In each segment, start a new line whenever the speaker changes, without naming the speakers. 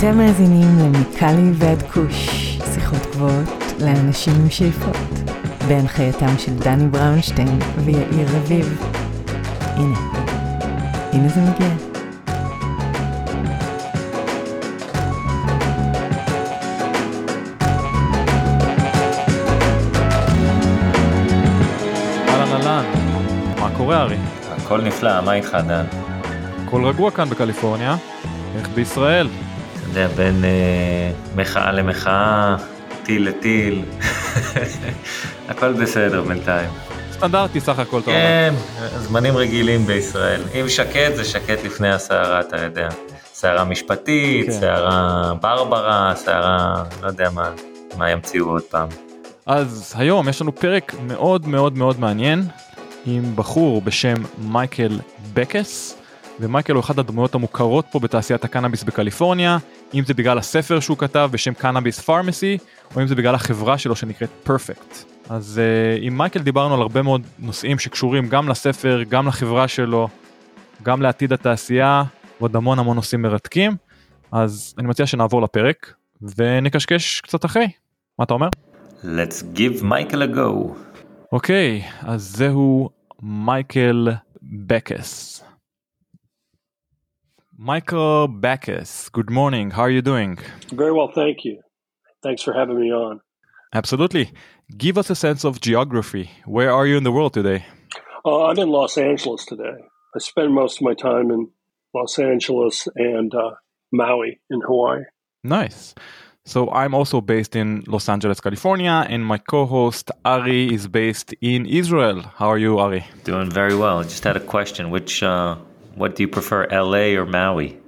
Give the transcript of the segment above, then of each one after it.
אתם מאזינים למיקלי ועד כוש, שיחות גבוהות לאנשים עם שאיפות, בהנחייתם של דני בראונשטיין ויאיר רביב. הנה, הנה זה מגיע.
אהלן אהלן, מה קורה ארי?
הכל נפלא, מה איתך דן?
הכל רגוע כאן בקליפורניה, איך בישראל?
יודע, בין אה, מחאה למחאה, טיל לטיל, הכל בסדר בינתיים.
סטנדרטי סך הכל טוב.
כן, זמנים רגילים בישראל. אם שקט זה שקט לפני הסערה, אתה יודע. סערה משפטית,
כן.
סערה ברברה, סערה, לא יודע מה, מה ימציאו עוד פעם.
אז היום יש לנו פרק מאוד מאוד מאוד מעניין עם בחור בשם מייקל בקס ומייקל הוא אחת הדמויות המוכרות פה בתעשיית הקנאביס בקליפורניה אם זה בגלל הספר שהוא כתב בשם קנאביס פארמסי או אם זה בגלל החברה שלו שנקראת פרפקט. אז uh, עם מייקל דיברנו על הרבה מאוד נושאים שקשורים גם לספר גם לחברה שלו גם לעתיד התעשייה ועוד המון המון נושאים מרתקים אז אני מציע שנעבור לפרק ונקשקש קצת אחרי מה אתה אומר?
Let's give Michael a go.
אוקיי, אז זהו מייקל בקס. Michael Backes, good morning. How are you doing?
Very well, thank you. Thanks for having me on.
Absolutely. Give us a sense of geography. Where are you in the world today?
Uh, I'm in Los Angeles today. I spend most of my time in Los Angeles and uh, Maui in Hawaii.
Nice. So I'm also based in Los Angeles, California, and my co-host Ari is based in Israel. How are you, Ari?
Doing very well. I just had a question. Which uh, what do you prefer, LA or Maui?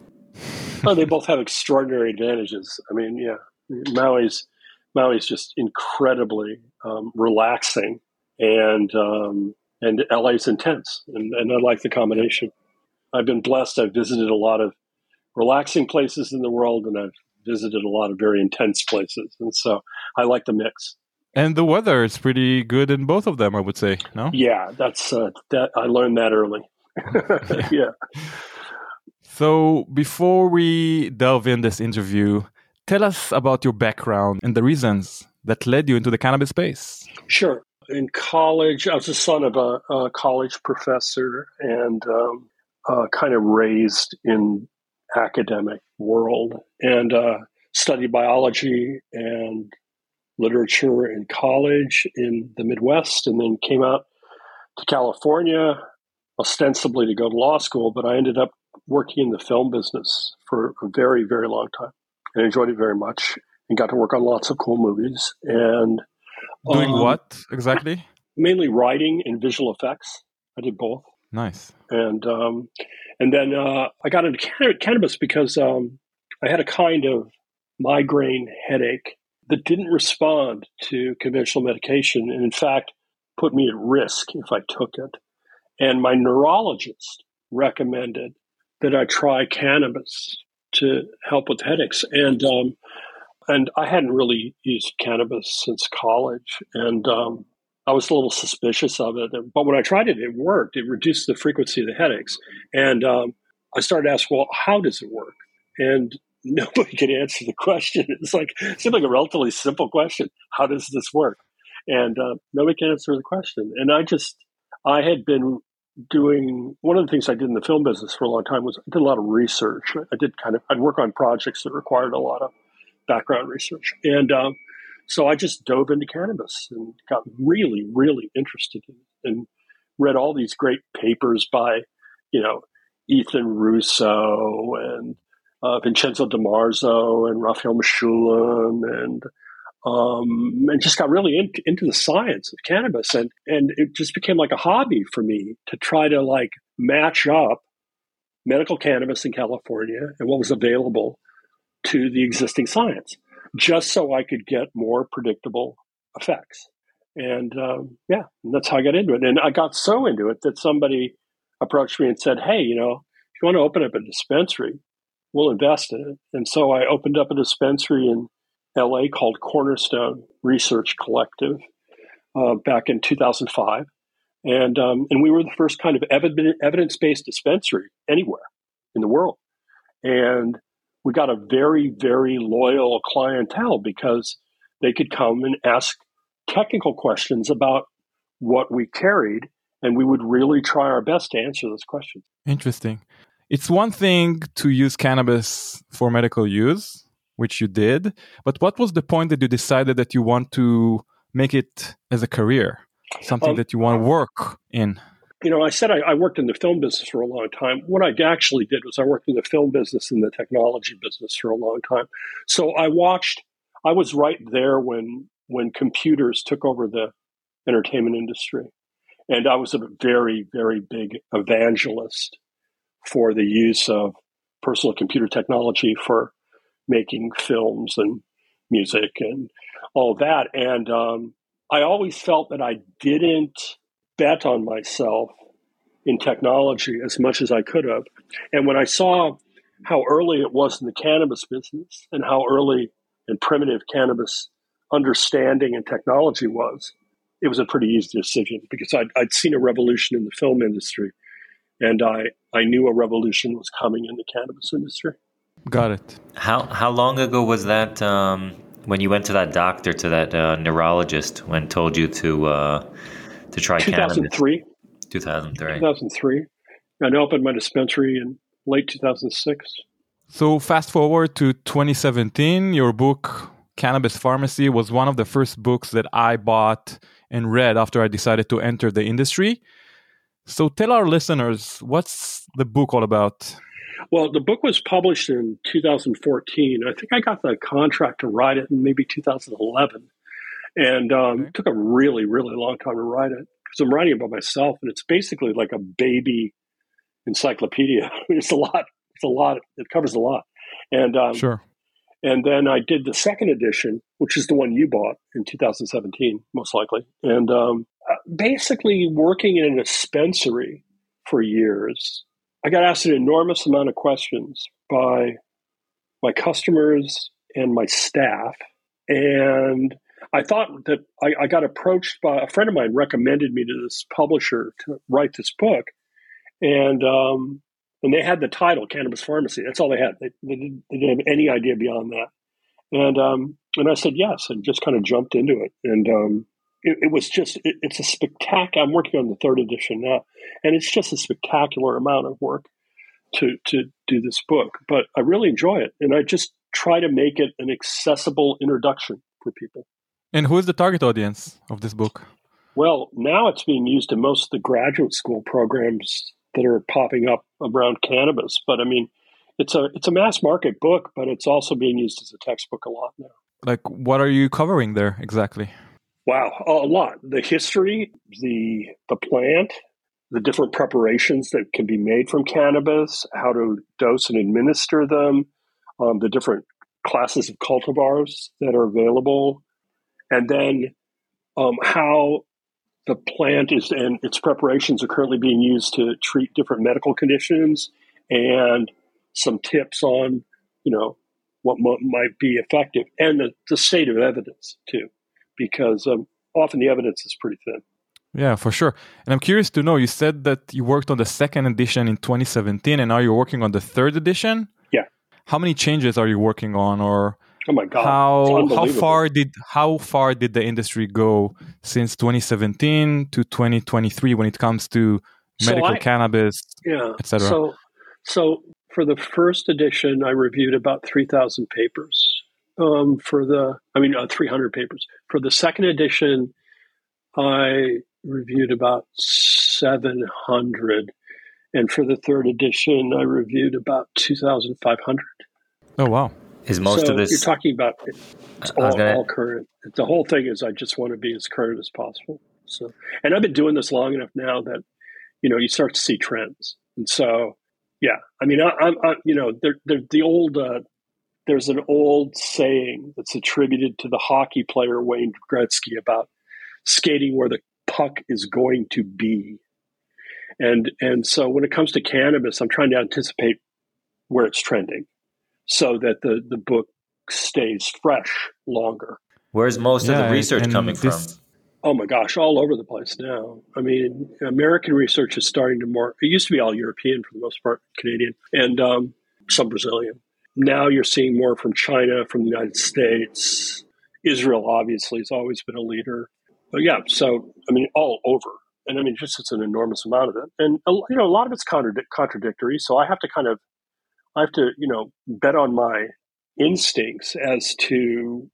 Oh, they both have extraordinary advantages. I mean, yeah, Maui's Maui's just incredibly um, relaxing, and um, and LA's intense, and, and I like the combination. I've been blessed. I've visited a lot of relaxing places in the world, and I've visited a lot of very intense places, and so I like the mix.
And the weather is pretty good in both of them, I would say. No?
Yeah, that's uh, that. I learned that early. yeah.
So before we delve in this interview, tell us about your background and the reasons that led you into the cannabis space.
Sure. In college, I was the son of a, a college professor and um, uh, kind of raised in academic world and uh, studied biology and literature in college in the Midwest, and then came out to California ostensibly to go to law school. But I ended up working in the film business for a very, very long time, and enjoyed it very much, and got to work on lots of cool movies and
Doing
um,
what exactly?
mainly writing and visual effects. I did both,
Nice.
and um, and then uh, I got into can- cannabis because um, I had a kind of migraine headache that didn't respond to conventional medication, and in fact put me at risk if I took it. And my neurologist recommended that I try cannabis to help with headaches, and um, and I hadn't really used cannabis since college, and um, I was a little suspicious of it. But when I tried it, it worked. It reduced the frequency of the headaches, and um, I started to ask, well, how does it work? And nobody could answer the question. It's like it seemed like a relatively simple question. How does this work? And uh, nobody can answer the question. And I just, I had been doing one of the things I did in the film business for a long time was I did a lot of research. I did kind of I'd work on projects that required a lot of background research, and um, so I just dove into cannabis and got really, really interested in and read all these great papers by, you know, Ethan Russo and uh, Vincenzo DiMarzo and Raphael Mechoulam and um, and just got really in, into the science of cannabis and and it just became like a hobby for me to try to like match up medical cannabis in California and what was available to the existing science just so I could get more predictable effects. And um, yeah, and that's how I got into it. And I got so into it that somebody approached me and said, "Hey, you know, if you want to open up a dispensary, we'll invest in it." And so I opened up a dispensary in L.A. called Cornerstone Research Collective uh, back in 2005, and um, and we were the first kind of evidence based dispensary anywhere in the world. And we got a very, very loyal clientele because they could come and ask technical questions about what we carried, and we would really try our best to answer those questions.
Interesting. It's one thing to use cannabis for medical use, which you did, but what was the point that you decided that you want to make it as a career, something um, that you want to work in?
You know, I said I, I, worked in the film business for a long time. What I actually did was I worked in the film business and the technology business for a long time. So I watched. I was right there when when computers took over the entertainment industry. And I was a very, very big evangelist for the use of personal computer technology for making films and music and all that. And um, I always felt that I didn't bet on myself in technology as much as I could have. And when I saw how early it was in the cannabis business and how early and primitive cannabis understanding and technology was, it was a pretty easy decision because I'd, I'd seen a revolution in the film industry and I, I knew a revolution was coming in the cannabis industry.
Got it.
How, how long ago was that um, when you went to that doctor, to that uh, neurologist, when told you to, uh, to try
2003.
cannabis? 2003.
2003. I opened my dispensary in late 2006.
So fast forward to 2017, your book Cannabis Pharmacy was one of the first books that I bought and read after I decided to enter the industry. So tell our listeners, what's the book all about?
Well, the book was published in 2014. I think I got the contract to write it in maybe 2011. And um, okay. it took a really, really long time to write it because I'm writing it by myself. And it's basically like a baby encyclopedia. it's a lot. It's a lot. It covers a lot. And um,
sure.
And then I did the second edition, which is the one you bought in 2017, most likely. And um, uh, basically, working in a dispensary for years, I got asked an enormous amount of questions by my customers and my staff. And I thought that I, I got approached by a friend of mine, recommended me to this publisher to write this book. And um, and they had the title cannabis pharmacy. That's all they had. They, they, didn't, they didn't, have any idea beyond that. And um, and I said yes, and just kind of jumped into it. And um, it, it, was just it, it's a spectacular. I'm working on the third edition now, and it's just a spectacular amount of work to to do this book. But I really enjoy it, and I just try to make it an accessible introduction for people.
And who is the target audience of this book?
Well, now it's being used in most of the graduate school programs that are popping up around cannabis. But I mean, it's a it's a mass market book, but it's also being used as a textbook a lot now.
Like, what are you covering there exactly?
Wow, a lot. The history, the the plant, the different preparations that can be made from cannabis, how to dose and administer them, um, the different classes of cultivars that are available, and then um, how the plant is and its preparations are currently being used to treat different medical conditions and some tips on you know what m- might be effective and the, the state of evidence too because um, often the evidence is pretty thin
yeah for sure and i'm curious to know you said that you worked on the second edition in 2017 and now you're working on the third edition
yeah
how many changes are you working on or
Oh my god!
How how far did how far did the industry go since 2017 to 2023 when it comes to medical so I, cannabis,
yeah,
etc.
So, so for the first edition, I reviewed about 3,000 papers. Um, for the, I mean, uh, 300 papers. For the second edition, I reviewed about 700, and for the third edition, I reviewed about 2,500.
Oh wow!
Is most
so
of this
you're talking about it's all, gonna... all, current? The whole thing is I just want to be as current as possible. So, and I've been doing this long enough now that you know you start to see trends, and so yeah, I mean, I, am you know, there, there, the old uh, there's an old saying that's attributed to the hockey player Wayne Gretzky about skating where the puck is going to be. And and so when it comes to cannabis, I'm trying to anticipate where it's trending so that the, the book stays fresh longer.
Where's most yeah, of the research coming this, from?
Oh my gosh, all over the place now. I mean, American research is starting to more. It used to be all European for the most part, Canadian, and um, some Brazilian. Now you're seeing more from China, from the United States. Israel obviously has always been a leader. But yeah, so I mean, all over. And I mean, just it's an enormous amount of it. And you know, a lot of it's contradic- contradictory. So I have to kind of, I have to you know bet on my instincts as to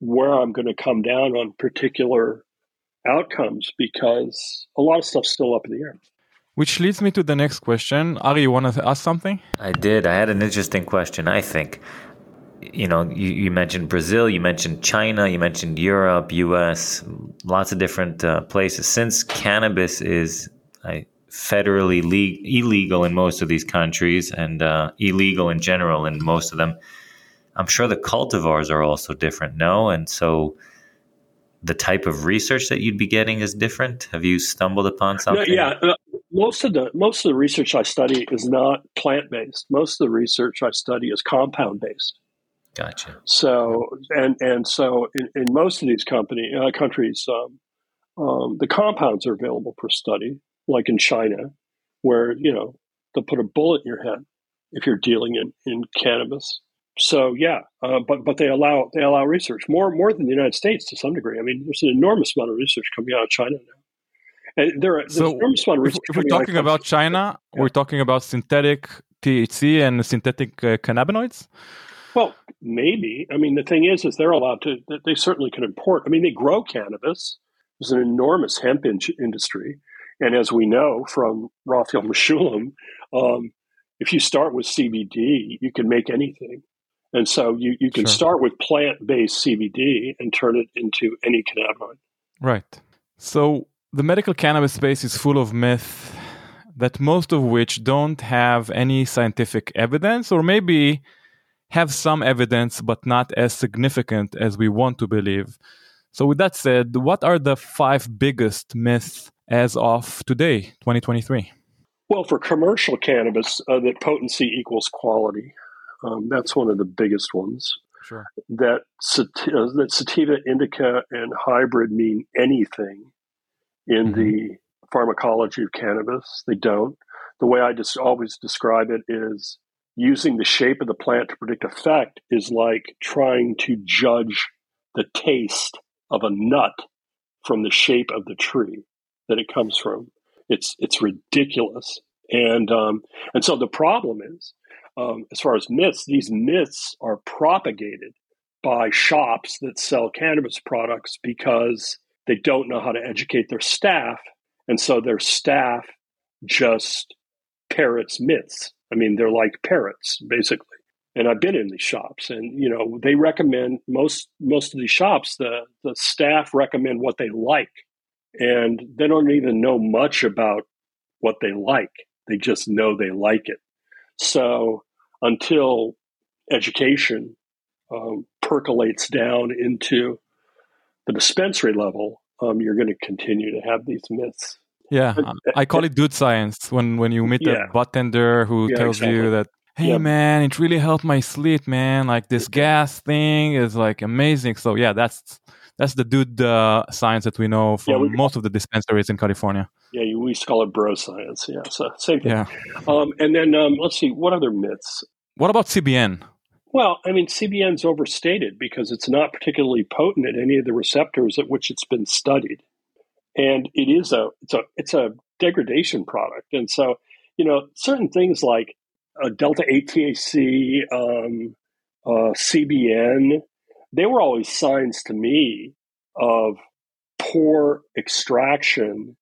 where I'm going to come down on particular outcomes because a lot of stuff's still up in the air.
Which leads me to the next question. Ari, you want to ask something?
I did. I had an interesting question, I think. You know, you, you mentioned Brazil, you mentioned China, you mentioned Europe, US, lots of different uh, places. Since cannabis is I, federally le- illegal in most of these countries and uh, illegal in general in most of them, I'm sure the cultivars are also different, no? And so the type of research that you'd be getting is different. Have you stumbled upon something?
No, yeah, most of the most of the research I study is not plant based. Most of the research I study is compound based.
Gotcha.
So and and so in, in most of these company uh, countries, um, um, the compounds are available for study, like in China, where you know they'll put a bullet in your head if you're dealing in, in cannabis. So yeah, uh, but but they allow they allow research more more than the United States to some degree. I mean, there's an enormous amount of research coming out of China now. And there are,
so if, if we're talking about China, yeah. we're talking about synthetic THC and synthetic uh, cannabinoids.
Well, maybe. I mean, the thing is, is they're allowed to. They certainly can import. I mean, they grow cannabis. There's an enormous hemp in- industry, and as we know from Raphael Mechoulam, um, if you start with CBD, you can make anything. And so you, you can sure. start with plant based CBD and turn it into any cannabinoid.
Right. So the medical cannabis space is full of myth that most of which don't have any scientific evidence or maybe have some evidence but not as significant as we want to believe. So with that said, what are the five biggest myths as of today, 2023?
Well, for commercial cannabis, uh, that potency equals quality. Um, that's one of the biggest ones.
Sure.
That, uh, that sativa, indica, and hybrid mean anything in mm-hmm. the pharmacology of cannabis. They don't. The way I just always describe it is using the shape of the plant to predict effect is like trying to judge the taste of a nut from the shape of the tree that it comes from. It's it's ridiculous, and um, and so the problem is, um, as far as myths, these myths are propagated by shops that sell cannabis products because they don't know how to educate their staff. And so their staff just parrots myths. I mean, they're like parrots, basically. And I've been in these shops and, you know, they recommend most, most of these shops, the, the staff recommend what they like. And they don't even know much about what they like. They just know they like it. So until education um, percolates down into the dispensary level, um, you're going to continue to have these myths.
Yeah, I call it dude science when when you meet yeah. a bartender who yeah, tells exactly. you that hey yep. man it really helped my sleep man like this gas thing is like amazing so yeah that's that's the dude uh, science that we know from yeah, we, most of the dispensaries in california
yeah we used to call it bro science yeah so same thing yeah. Um, and then um, let's see what other myths
what about cbn
well, I mean, CBN's overstated because it's not particularly potent at any of the receptors at which it's been studied, and it is a it's a it's a degradation product. And so, you know, certain things like uh, delta 8 THC, um, uh, CBN, they were always signs to me of poor extraction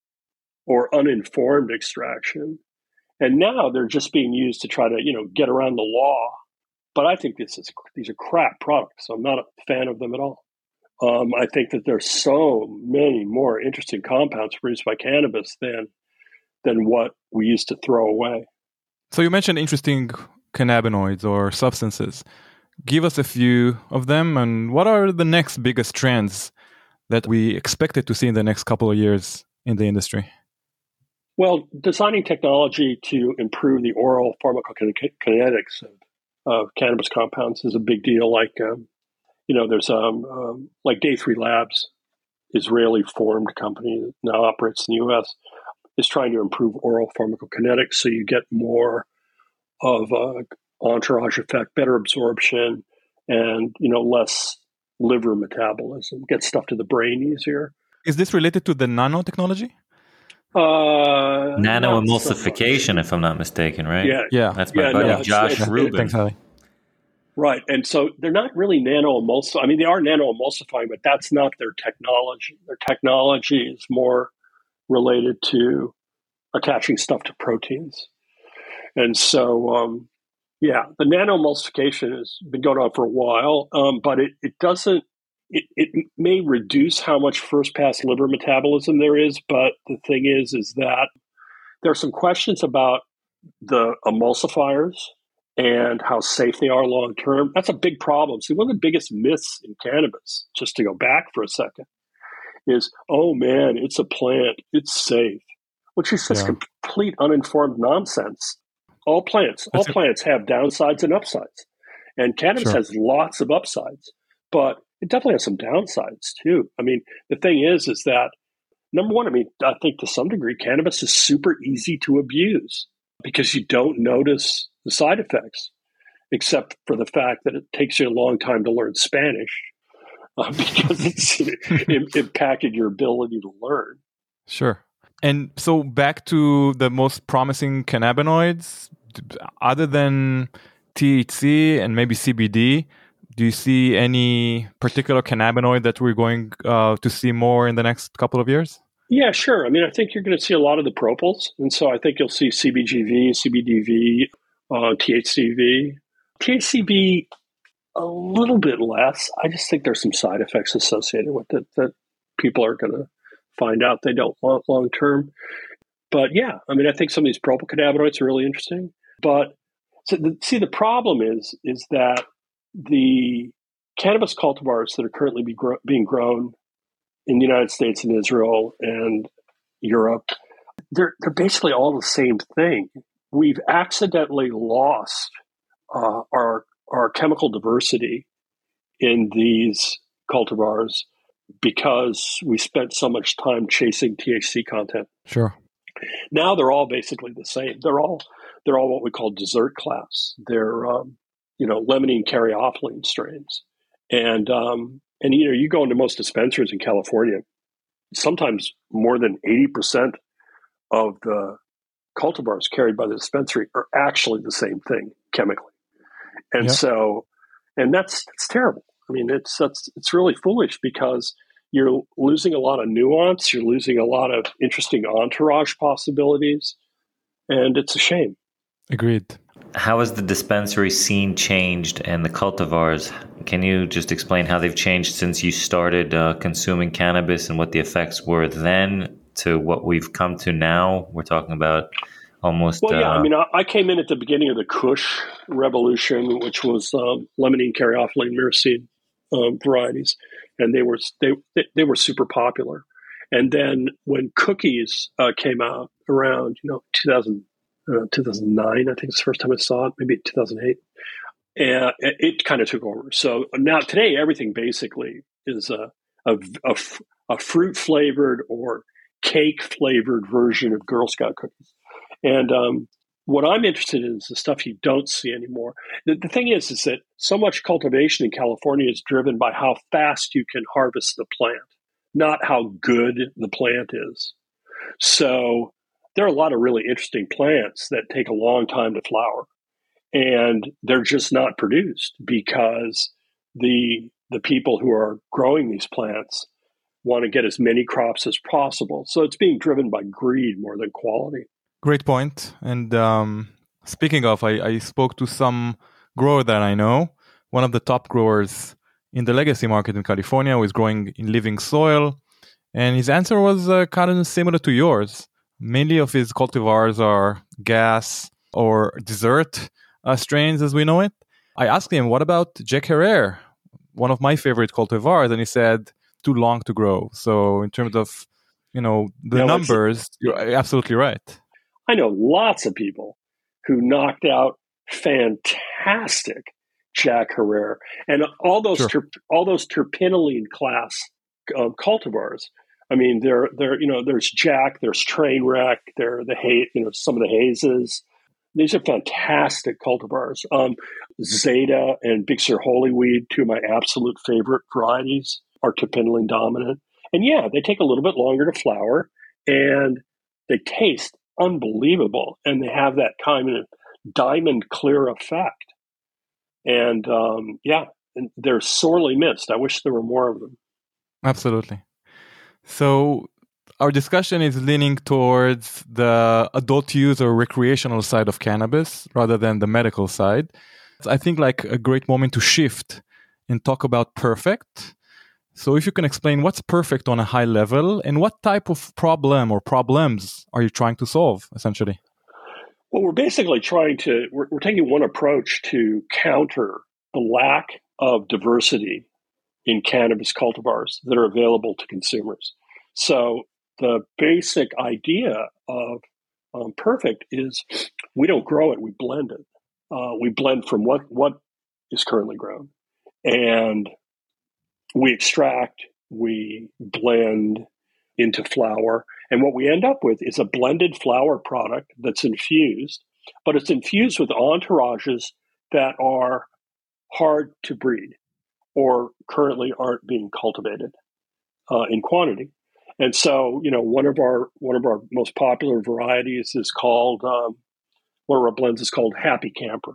or uninformed extraction. And now they're just being used to try to, you know, get around the law but I think this is these are crap products. So I'm not a fan of them at all. Um, I think that there's so many more interesting compounds produced by cannabis than than what we used to throw away.
So you mentioned interesting cannabinoids or substances. Give us a few of them, and what are the next biggest trends that we expected to see in the next couple of years in the industry?
Well, designing technology to improve the oral pharmacokinetics of of cannabis compounds is a big deal. Like, um, you know, there's um, um, like Day Three Labs, Israeli formed company that now operates in the U.S. is trying to improve oral pharmacokinetics, so you get more of a entourage effect, better absorption, and you know less liver metabolism. Get stuff to the brain easier.
Is this related to the nanotechnology?
Uh, Nano emulsification, so if I'm not mistaken, right?
Yeah,
yeah.
That's my yeah, buddy no, Josh it's, Rubin.
Thanks, Ari.
Right, and so they're not really nano emulsifying. I mean, they are nano emulsifying, but that's not their technology. Their technology is more related to attaching stuff to proteins. And so, um, yeah, the nano emulsification has been going on for a while, um, but it, it doesn't it, it may reduce how much first pass liver metabolism there is, but the thing is, is that there are some questions about the emulsifiers and how safe they are long term. That's a big problem. See, one of the biggest myths in cannabis, just to go back for a second, is oh man, it's a plant, it's safe, which is just yeah. complete uninformed nonsense. All plants, all plants have downsides and upsides, and cannabis sure. has lots of upsides, but it definitely has some downsides too. I mean, the thing is, is that number one, I mean, I think to some degree, cannabis is super easy to abuse because you don't notice the side effects, except for the fact that it takes you a long time to learn Spanish uh, because it's it, impacted your ability to learn.
Sure. And so back to the most promising cannabinoids, other than THC and maybe CBD, do you see any particular cannabinoid that we're going uh, to see more in the next couple of years?
Yeah, sure. I mean, I think you're going to see a lot of the propyls, and so I think you'll see CBGV, CBDV, uh, THCV, THCV a little bit less. I just think there's some side effects associated with it that people are going to find out they don't want long term. But yeah, I mean, I think some of these propyl cannabinoids are really interesting. But so the, see, the problem is is that the cannabis cultivars that are currently be gro- being grown in the United States and Israel and Europe, they're, they're basically all the same thing. We've accidentally lost uh, our, our chemical diversity in these cultivars because we spent so much time chasing THC content.
Sure.
Now they're all basically the same. They're all they're all what we call dessert class. They're um, you know, limonene caryophyllene strains. And, um, and, you know, you go into most dispensaries in California, sometimes more than 80% of the cultivars carried by the dispensary are actually the same thing chemically. And so, and that's, that's terrible. I mean, it's, that's, it's really foolish because you're losing a lot of nuance. You're losing a lot of interesting entourage possibilities. And it's a shame.
Agreed.
How has the dispensary scene changed and the cultivars? Can you just explain how they've changed since you started uh, consuming cannabis and what the effects were then to what we've come to now? We're talking about almost.
Well, yeah, uh, I mean, I, I, came in at the beginning of the Kush revolution, which was um, limonene, caryophyllene, myrcene um, varieties, and they were they they were super popular. And then when cookies uh, came out around you know 2000 uh, 2009, I think it's the first time I saw it, maybe 2008. And it, kind of took over. So now today, everything basically is a, a, a, a fruit flavored or cake flavored version of Girl Scout cookies. And um, what I'm interested in is the stuff you don't see anymore. The, the, thing is, is that so much cultivation in California is driven by how fast you can harvest the plant, not how good the plant is. So there are a lot of really interesting plants that take a long time to flower and they're just not produced because the the people who are growing these plants want to get as many crops as possible. So it's being driven by greed more than quality.
Great point. and um, speaking of I, I spoke to some grower that i know. One of the top growers in the legacy market in california who is growing in living soil. And his answer was uh, kind of similar to yours Many of his cultivars are gas or dessert uh, strains as we know it. I asked him, what about Jack Herer, one of my favorite cultivars? And he said, too long to grow. So in terms of, you know, the now, numbers, you're absolutely right.
I know lots of people who knocked out fantastic Jack Herer and all those sure. ter- all those terpinolene class uh, cultivars I mean, there, there, you know, there's Jack, there's Trainwreck, there are the hate, you know, some of the hazes, these are fantastic cultivars. Um, Zeta and Big Sur Holyweed, two of my absolute favorite varieties, are terpinolene dominant. And yeah, they take a little bit longer to flower and they taste unbelievable. And they have that kind of diamond clear effect. And um, yeah, they're sorely missed. I wish there were more of them.
Absolutely. So our discussion is leaning towards the adult use or recreational side of cannabis rather than the medical side. I think like a great moment to shift and talk about perfect. So if you can explain what's perfect on a high level and what type of problem or problems are you trying to solve essentially?
Well, we're basically trying to, we're, we're taking one approach to counter the lack of diversity in cannabis cultivars that are available to consumers. So the basic idea of um, perfect is we don't grow it, we blend it. Uh, we blend from what, what is currently grown. And we extract, we blend into flower. And what we end up with is a blended flower product that's infused, but it's infused with entourages that are hard to breed or currently aren't being cultivated uh, in quantity. And so, you know, one of our one of our most popular varieties is called um, one of our blends is called Happy Camper,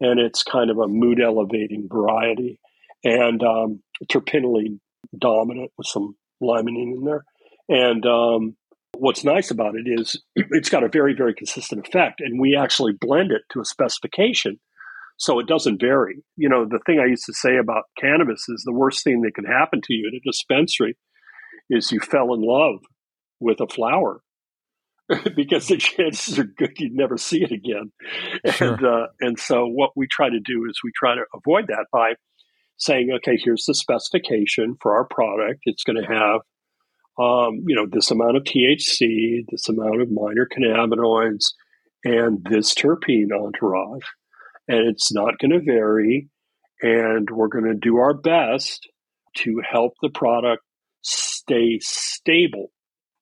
and it's kind of a mood elevating variety, and um, terpinolene dominant with some limonene in there. And um, what's nice about it is it's got a very very consistent effect, and we actually blend it to a specification so it doesn't vary. You know, the thing I used to say about cannabis is the worst thing that can happen to you at a dispensary is you fell in love with a flower because the chances are good you'd never see it again. Sure. And uh, and so what we try to do is we try to avoid that by saying, okay, here's the specification for our product. It's going to have um, you know this amount of THC, this amount of minor cannabinoids, and this terpene entourage and it's not going to vary. And we're going to do our best to help the product stay stable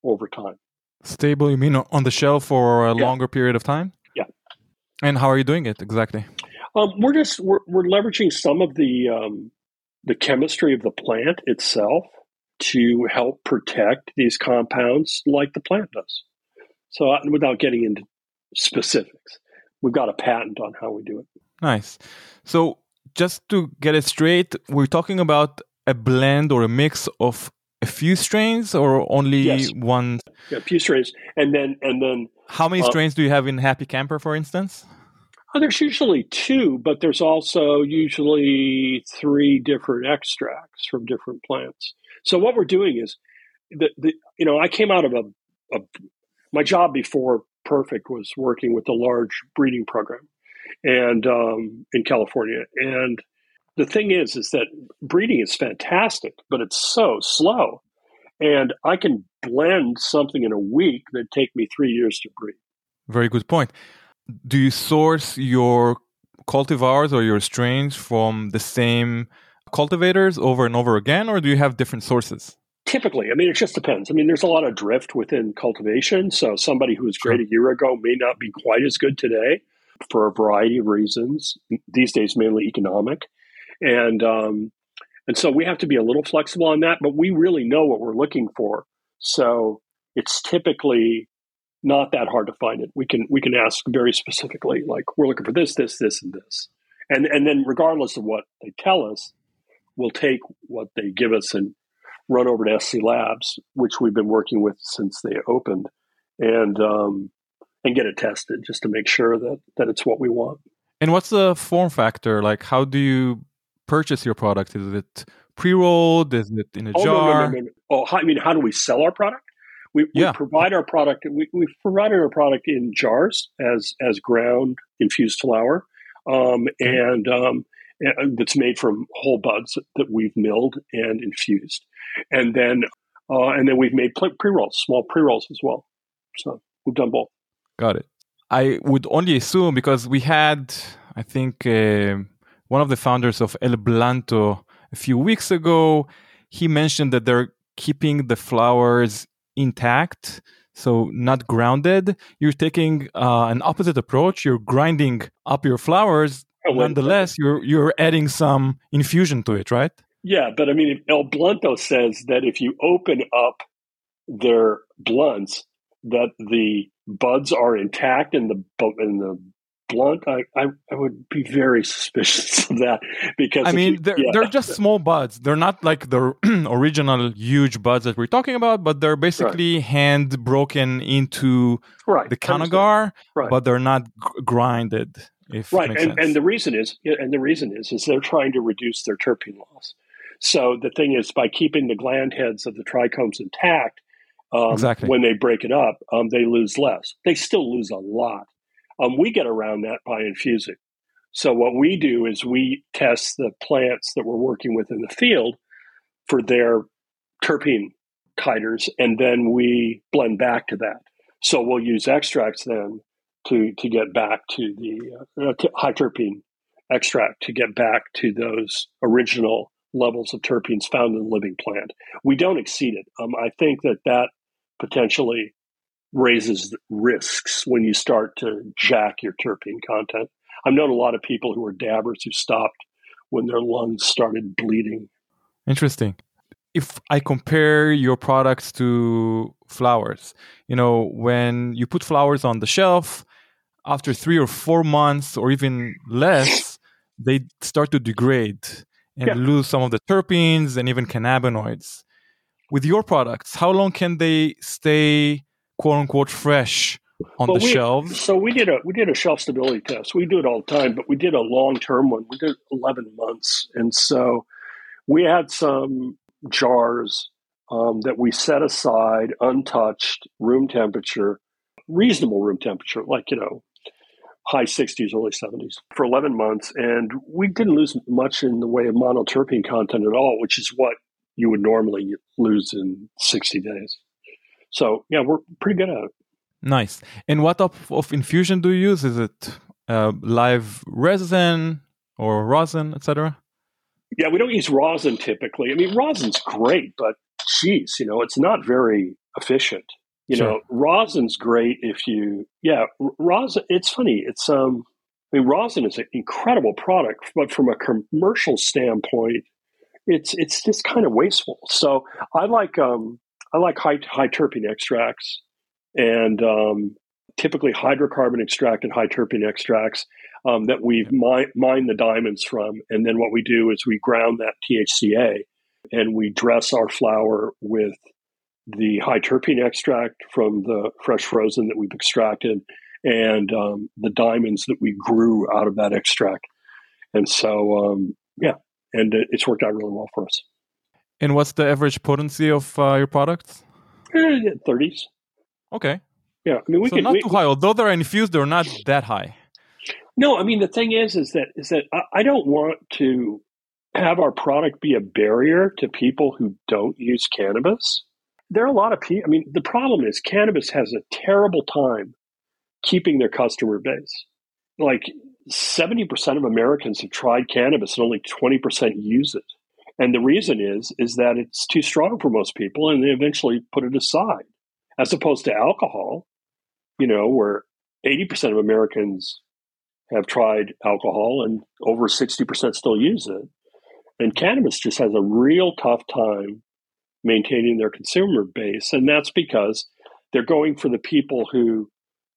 over time.
Stable, you mean on the shelf for a yeah. longer period of time?
Yeah.
And how are you doing it exactly?
Um, we're just we're, we're leveraging some of the um, the chemistry of the plant itself to help protect these compounds like the plant does. So, uh, without getting into specifics, we've got a patent on how we do it.
Nice. So just to get it straight, we're talking about a blend or a mix of a few strains or only yes. one
yeah, a few strains and then and then
how many uh, strains do you have in happy camper for instance
oh, there's usually two but there's also usually three different extracts from different plants so what we're doing is the, the you know i came out of a, a my job before perfect was working with a large breeding program and um, in California. And the thing is, is that breeding is fantastic, but it's so slow. And I can blend something in a week that take me three years to breed.
Very good point. Do you source your cultivars or your strains from the same cultivators over and over again, or do you have different sources?
Typically, I mean, it just depends. I mean, there's a lot of drift within cultivation. So somebody who was great a year ago may not be quite as good today for a variety of reasons. These days, mainly economic, and um, and so we have to be a little flexible on that. But we really know what we're looking for, so it's typically not that hard to find it. We can we can ask very specifically, like we're looking for this, this, this, and this, and and then regardless of what they tell us, we'll take what they give us and run over to SC Labs, which we've been working with since they opened, and um, and get it tested just to make sure that that it's what we want.
And what's the form factor? Like, how do you purchase your product? Is it pre-rolled? Is it in a
oh,
jar?
No, no, no, oh, I mean, how do we sell our product? We, yeah. we provide our product. We, we've provided our product in jars as as ground infused flower, um, and um, that's made from whole buds that we've milled and infused, and then uh, and then we've made pre rolls, small pre rolls as well. So we've done both.
Got it. I would only assume because we had, I think, uh, one of the founders of El Blunto a few weeks ago. He mentioned that they're keeping the flowers intact. so not grounded. You're taking uh, an opposite approach. You're grinding up your flowers. Nonetheless, you're you're adding some infusion to it, right?
Yeah, but I mean, El Blunto says that if you open up their blunts, that the buds are intact and the and the blunt. I, I, I would be very suspicious of that because
I mean,
you-
they're,
yeah.
they're just small buds. They're not like the original huge buds that we're talking about, but they're basically hand broken into
right
the kanagar,
Right.
but they're not grinded.
Right and, and the reason is and the reason is is they're trying to reduce their terpene loss. So the thing is by keeping the gland heads of the trichomes intact um,
Exactly.
when they break it up um, they lose less. They still lose a lot. Um, we get around that by infusing. So what we do is we test the plants that we're working with in the field for their terpene titers and then we blend back to that. So we'll use extracts then to to get back to the uh, to high terpene extract to get back to those original levels of terpenes found in the living plant. We don't exceed it. Um, I think that that potentially raises risks when you start to jack your terpene content. I've known a lot of people who are dabbers who stopped when their lungs started bleeding.
Interesting. If I compare your products to flowers, you know, when you put flowers on the shelf, after three or four months or even less, they start to degrade and
Yeah.
lose some of the terpenes and even cannabinoids. With your products, how long can they stay quote unquote fresh on
Well,
the
we-
shelves?
So we did a we did a shelf stability test. We do it all the time, but we did a long term one. We did eleven months, and so we had some jars um, that we set aside, untouched, room temperature, reasonable room temperature, like you know, high sixties, early seventies, for eleven months, and we didn't lose much in the way of monoterpene content at all, which is what you would normally lose in sixty days. So yeah, we're pretty good at it.
Nice. And what type of infusion do you use? Is it uh, live resin or rosin, etc.?
Yeah, we don't use rosin typically. I mean, rosin's great, but geez, you know, it's not very efficient. You
Sure.
know, rosin's great if you, yeah, rosin. It's funny. It's um, I mean, rosin is an incredible product, but from a commercial standpoint, it's it's just kind of wasteful. So I like um, I like high high terpene extracts, and um, typically hydrocarbon extract and high terpene extracts um, that we've mi- mined the diamonds from. And then what we do is we ground that THCA and we dress our flower with the high terpene extract from the fresh frozen that we've extracted and um, the diamonds that we grew out of that extract. And so, um, yeah, and it- it's worked out really well for us.
And what's the average potency of uh, your products?
Eh, 30s.
Okay.
Yeah, I mean, we
so
can.
not
we-
too high. Although they're infused, they're not that high.
No, I mean the thing is, is that is that I, I don't want to have our product be a barrier to people who don't use cannabis. There are a lot of people. I mean, the problem is cannabis has a terrible time keeping their customer base. Like seventy percent of Americans have tried cannabis, and only twenty percent use it. And the reason is is that it's too strong for most people, and they eventually put it aside, as opposed to alcohol. You know, where eighty percent of Americans have tried alcohol and over 60% still use it. And cannabis just has a real tough time maintaining their consumer base. And that's because they're going for the people who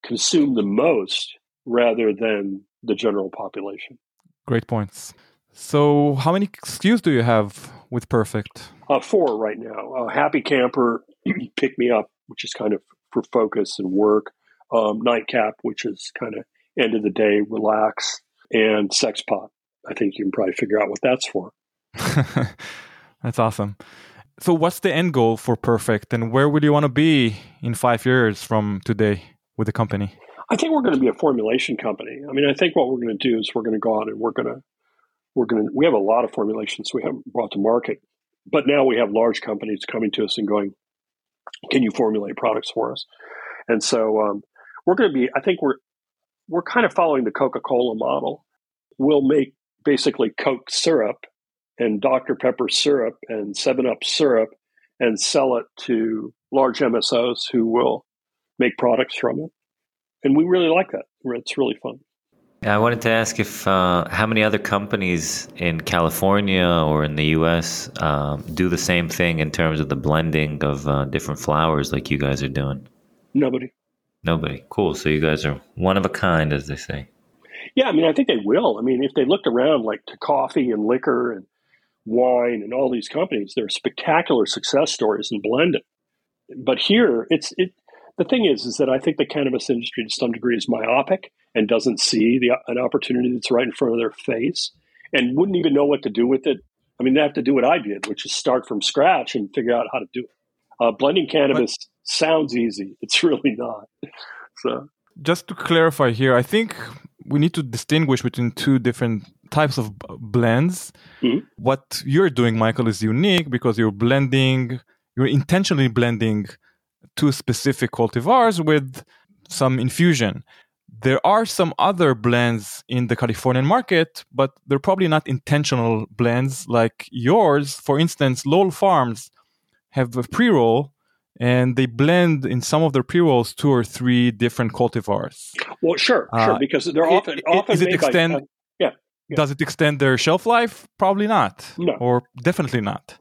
consume the most rather than the general population.
Great points. So, how many SKUs do you have with Perfect?
Uh, four right now. Uh, Happy Camper, Pick Me Up, which is kind of for focus and work. Um, Nightcap, which is kind of end of the day, relax. And Sex Pot. I think you can probably figure out what that's for.
That's awesome. So, what's the end goal for Perfect, and where would you want to be in five years from today with the company?
I think we're going to be a formulation company. I mean, I think what we're going to do is we're going to go out and we're going to we're going to we have a lot of formulations we haven't brought to market, but now we have large companies coming to us and going, "Can you formulate products for us?" And so um, we're going to be. I think we're we're kind of following the Coca Cola model. We'll make basically Coke syrup and Dr Pepper syrup and Seven Up syrup and sell it to large MSOs who will make products from it. And we really like that. It's really fun.
I wanted to ask if uh, how many other companies in California or in the U.S. Um, do the same thing in terms of the blending of uh, different flowers like you guys are doing.
Nobody.
Nobody. Cool. So you guys are one of a kind, as they say.
Yeah, I mean, I think they will. I mean, if they looked around like to coffee and liquor and wine and all these companies, they're spectacular success stories in blending. But here, it's it. The thing is, is that I think the cannabis industry to some degree is myopic and doesn't see the an opportunity that's right in front of their face and wouldn't even know what to do with it. I mean, they have to do what I did, which is start from scratch and figure out how to do it. Uh, blending cannabis but, sounds easy. It's really not. So,
just to clarify here, I think we need to distinguish between two different types of blends. Mm-hmm. What you're doing, Michael, is unique because you're blending, you're intentionally blending two specific cultivars with some infusion. There are some other blends in the Californian market, but they're probably not intentional blends like yours. For instance, Lowell Farms have a pre roll and they blend in some of their pre rolls two or three different cultivars.
Well, sure, uh, sure, because they're often, it, often
is it extend,
by, uh, yeah, yeah,
Does it extend their shelf life? Probably not.
No.
Or definitely not.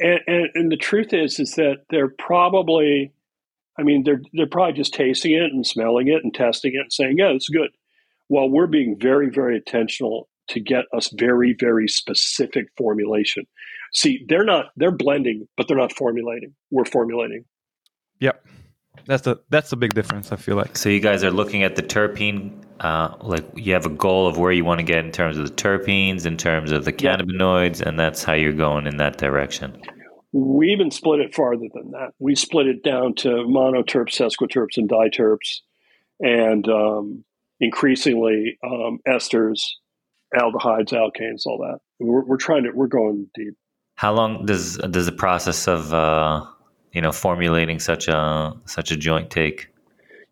And, and, and the truth is, is that they're probably I mean, they're they're probably just tasting it and smelling it and testing it and saying, "Yeah, it's good." While we're being very, very intentional to get us very, very specific formulation. See, they're not they're blending, but they're not formulating. We're formulating.
Yep, that's the that's a big difference. I feel like.
So you guys are looking at the terpene. Uh, like you have a goal of where you want to get in terms of the terpenes, in terms of the cannabinoids, and that's how you're going in that direction.
We even split it farther than that. We split it down to monoterps, sesquiterps, and diterps, and um, increasingly um, esters, aldehydes, alkanes, all that. We're, we're, trying to we're going deep.
How long does does the process of uh, you know formulating such a such a joint take?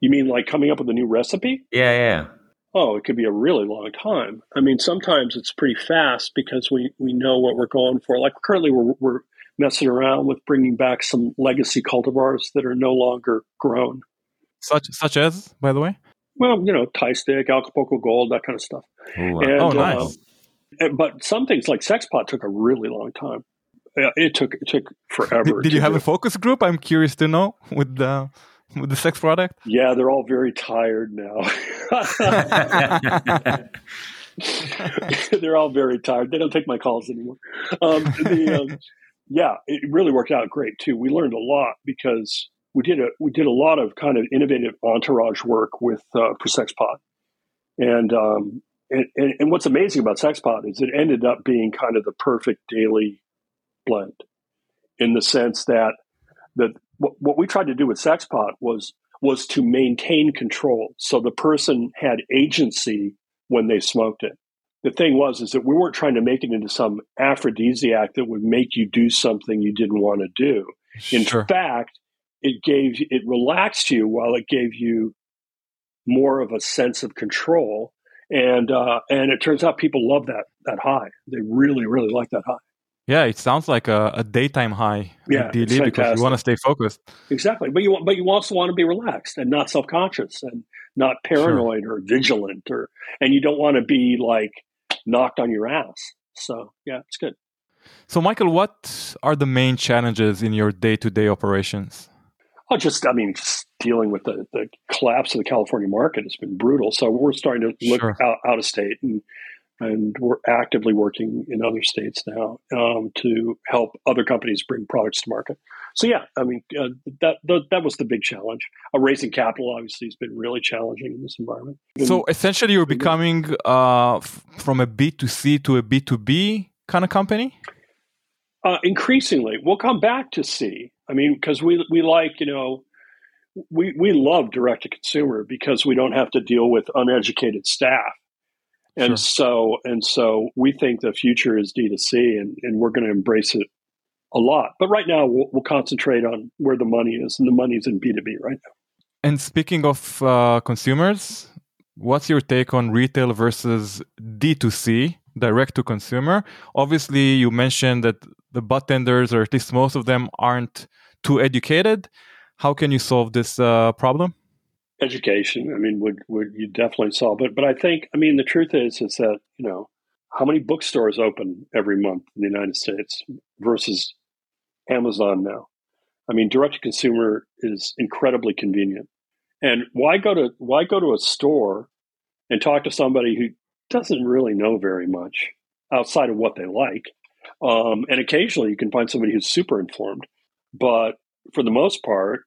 You mean like coming up with a new recipe?
Yeah, yeah.
Oh, it could be a really long time. I mean, sometimes it's pretty fast because we, we know what we're going for. Like currently, we're, we're messing around with bringing back some legacy cultivars that are no longer grown.
Such such as, by the way?
Well, you know, Thai stick, Acapulco Gold, that kind of stuff.
Ooh, and, oh, nice.
Uh, but some things like Sexpot took a really long time. It took it took forever.
Did, did you have do. a focus group? I'm curious to know with the with the sex product.
Yeah, they're all very tired now. they're all very tired. They don't take my calls anymore. Um, the, um, yeah, it really worked out great too. We learned a lot because we did a we did a lot of kind of innovative entourage work with uh, for Sexpot, and, um, and, and and what's amazing about Sexpot is it ended up being kind of the perfect daily blend, in the sense that that what, what we tried to do with Sexpot was was to maintain control, so the person had agency when they smoked it the thing was is that we weren't trying to make it into some aphrodisiac that would make you do something you didn't want to do. In sure. fact, it gave it relaxed you while it gave you more of a sense of control. And uh, and it turns out people love that that high. They really really like that high.
Yeah, it sounds like a, a daytime high.
Yeah,
ideally because you want to stay focused.
Exactly, but you want, but you also want to be relaxed and not self conscious and not paranoid sure. or vigilant or and you don't want to be like knocked on your ass. So yeah, it's good.
So Michael, what are the main challenges in your day-to-day operations?
Oh, just I mean, just dealing with the, the collapse of the California market has been brutal. So we're starting to look sure. out, out of state and and we're actively working in other states now um, to help other companies bring products to market. So yeah, I mean uh, that, that, that was the big challenge. Uh, raising capital obviously has been really challenging in this environment.
so essentially, you're becoming uh, from a B to C to a B two B kind of company.
Uh, increasingly, we'll come back to C. I mean, because we we like you know we we love direct to consumer because we don't have to deal with uneducated staff and sure. so and so we think the future is D2C and, and we're going to embrace it a lot. But right now we'll, we'll, concentrate on where the money is and the money is in B2B right now.
And speaking of uh, consumers, what's your take on retail versus D2C, direct to consumer? Obviously, you mentioned that the budtenders, or at least most of them, aren't too educated. How can you solve this uh, problem?
Education. I mean, would would you definitely solve it? But I think, I mean, the truth is, is that you know, how many bookstores open every month in the United States versus Amazon now? I mean, direct to consumer is incredibly convenient. And why go to why go to a store and talk to somebody who doesn't really know very much outside of what they like? Um, and occasionally, you can find somebody who's super informed, but for the most part,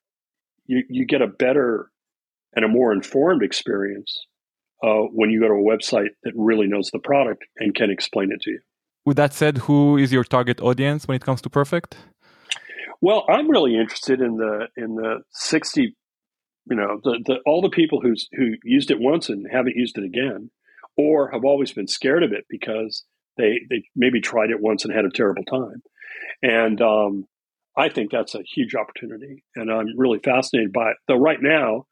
you, you get a better and a more informed experience uh, when you go to a website that really knows the product and can explain it to you.
With that said, who is your target audience when it comes to Perfect?
Well, I'm really interested in the in the 60, you know, the, the all the people who's who used it once and haven't used it again, or have always been scared of it because they they maybe tried it once and had a terrible time, and um, I think that's a huge opportunity, and I'm really fascinated by it. Though right now,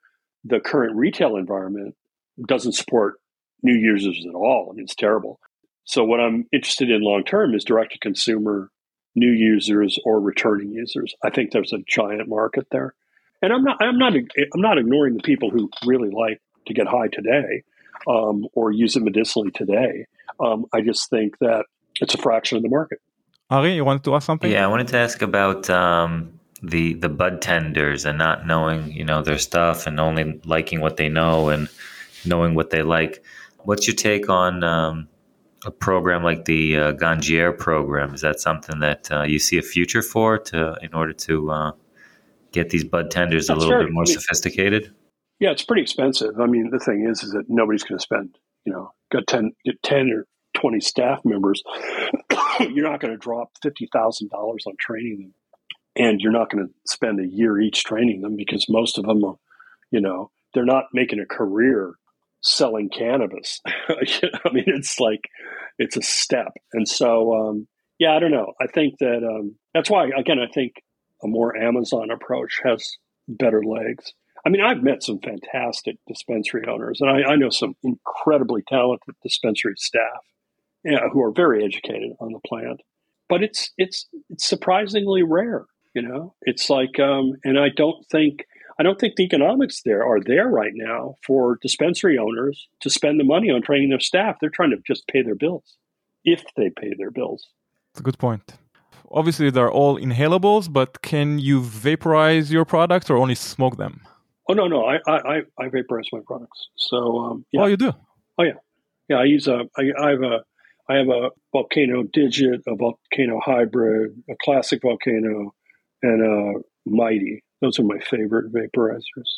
the current retail environment doesn't support new users at all. I mean, it's terrible. So what I'm interested in long term is direct to consumer new users or returning users. I think there's a giant market there. And I'm not I'm not I'm not ignoring the people who really like to get high today um, or use it medicinally today. Um, I just think that it's a fraction of the market.
Ari, you wanted to ask something?
Yeah, I wanted to ask about um, the the bud tenders and not knowing you know their stuff and only liking what they know and knowing what they like. What's your take on um, a program like the uh, Ganjier program? Is that something that uh, you see a future for to in order to uh, get these bud tenders That's a little bit more sophisticated?
Yeah, it's pretty expensive. I mean, the thing is, is that nobody's going to spend you know got 10, 10 or twenty staff members. you're not going to drop fifty thousand dollars on training them, and you're not going to spend a year each training them because most of them are, you know, they're not making a career selling cannabis. I mean, it's like it's a step, and so um, yeah, I don't know. I think that um, that's why again, I think a more Amazon approach has better legs. I mean, I've met some fantastic dispensary owners, and I, I know some incredibly talented dispensary staff who are very educated on the plant. But it's it's it's surprisingly rare. You know, it's like, um, and I don't think I don't think the economics there are there right now for dispensary owners to spend the money on training their staff. They're trying to just pay their bills, if they pay their bills.
It's a good point. Obviously, they're all inhalables, but can you vaporize your products or only smoke them?
Oh no, no, I I, I vaporize my products. So um, yeah.
Oh, you do?
Oh yeah, yeah. I use a I, I have a I have a volcano digit, a volcano hybrid, a classic volcano, and a mighty. Those are my favorite vaporizers.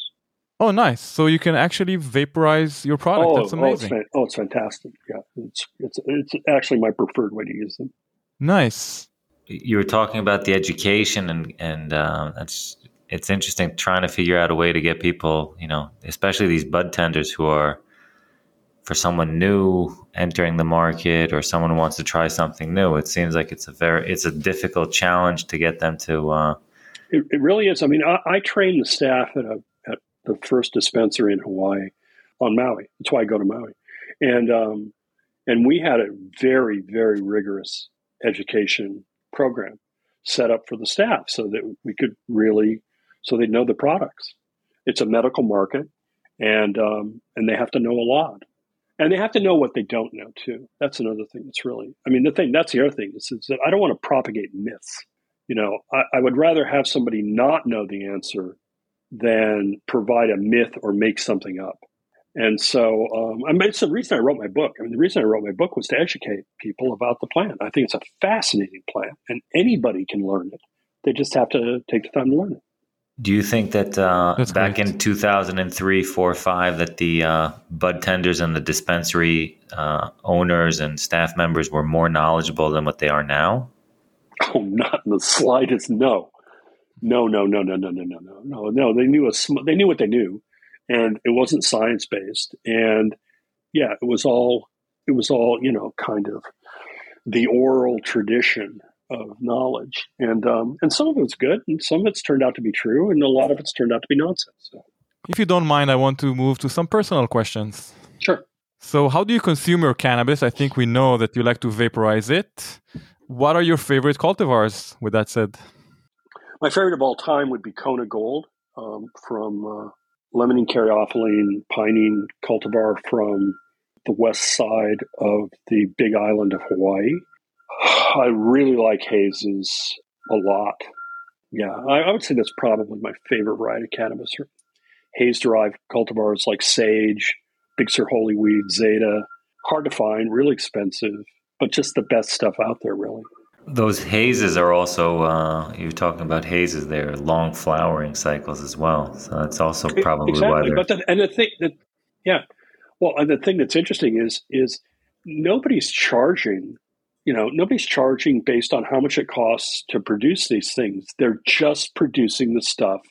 Oh, nice! So you can actually vaporize your product. Oh, That's amazing.
Oh it's, oh, it's fantastic. Yeah, it's it's it's actually my preferred way to use them.
Nice.
You were talking about the education, and and uh, that's it's interesting trying to figure out a way to get people, you know, especially these bud tenders who are for someone new entering the market or someone who wants to try something new. It seems like it's a very it's a difficult challenge to get them to. Uh,
it, it, really is. I mean, I, I train the staff at a at the first dispensary in Hawaii on Maui. That's why I go to Maui, and um, and we had a very very rigorous education program set up for the staff so that we could really so they know the products. It's a medical market, and um, and they have to know a lot and they have to know what they don't know too. That's another thing that's really. I mean, the thing that's the other thing is, is that I don't want to propagate myths. You know, I, I would rather have somebody not know the answer than provide a myth or make something up. And so, um, I mean, it's the reason I wrote my book. I mean, the reason I wrote my book was to educate people about the plant. I think it's a fascinating plant, and anybody can learn it. They just have to take the time to learn it.
Do you think that uh, back great. in 2003, 4, 5, that the uh, bud tenders and the dispensary uh, owners and staff members were more knowledgeable than what they are now?
Oh, not in the slightest. No, no, no, no, no, no, no, no, no, no. No, they knew a sm- they knew what they knew, and it wasn't science based. And yeah, it was all it was all you know, kind of the oral tradition of knowledge, and um, and some of it's good, and some of it's turned out to be true, and a lot of it's turned out to be nonsense. So.
If you don't mind, I want to move to some personal questions.
Sure.
So, how do you consume your cannabis? I think we know that you like to vaporize it. What are your favorite cultivars? With that said,
my favorite of all time would be Kona Gold um, from uh, limonene caryophyllene pinene cultivar from the west side of the big island of Hawaii. I really like hazes a lot. Yeah, I, I would say that's probably my favorite variety of cannabis. Haze derived cultivars like Sage, Big Sur Holy Weed, Zeta. Hard to find, really expensive, but just the best stuff out there, really.
Those hazes are also, uh, you're talking about hazes, they're long flowering cycles as well. So that's also probably
exactly.
why they're.
But the, and the thing that, yeah, well, and the thing that's interesting is, is nobody's charging, you know, nobody's charging based on how much it costs to produce these things. They're just producing the stuff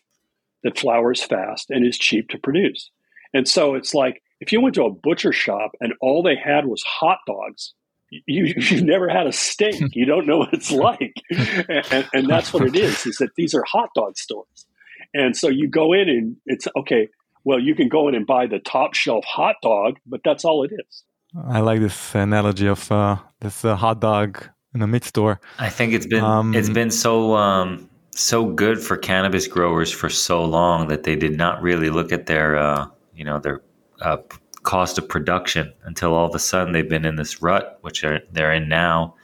that flowers fast and is cheap to produce. And so it's like if you went to a butcher shop and all they had was hot dogs, you you've never had a steak. You don't know what it's like, and, and that's what it is. Is that these are hot dog stores, and so you go in and it's okay. Well, you can go in and buy the top shelf hot dog, but that's all it is.
I like this analogy of uh, this uh, hot dog in a meat store.
I think it's been um, it's been so um, so good for cannabis growers for so long that they did not really look at their uh, you know their uh, cost of production until all of a sudden they've been in this rut, which are, they're in now,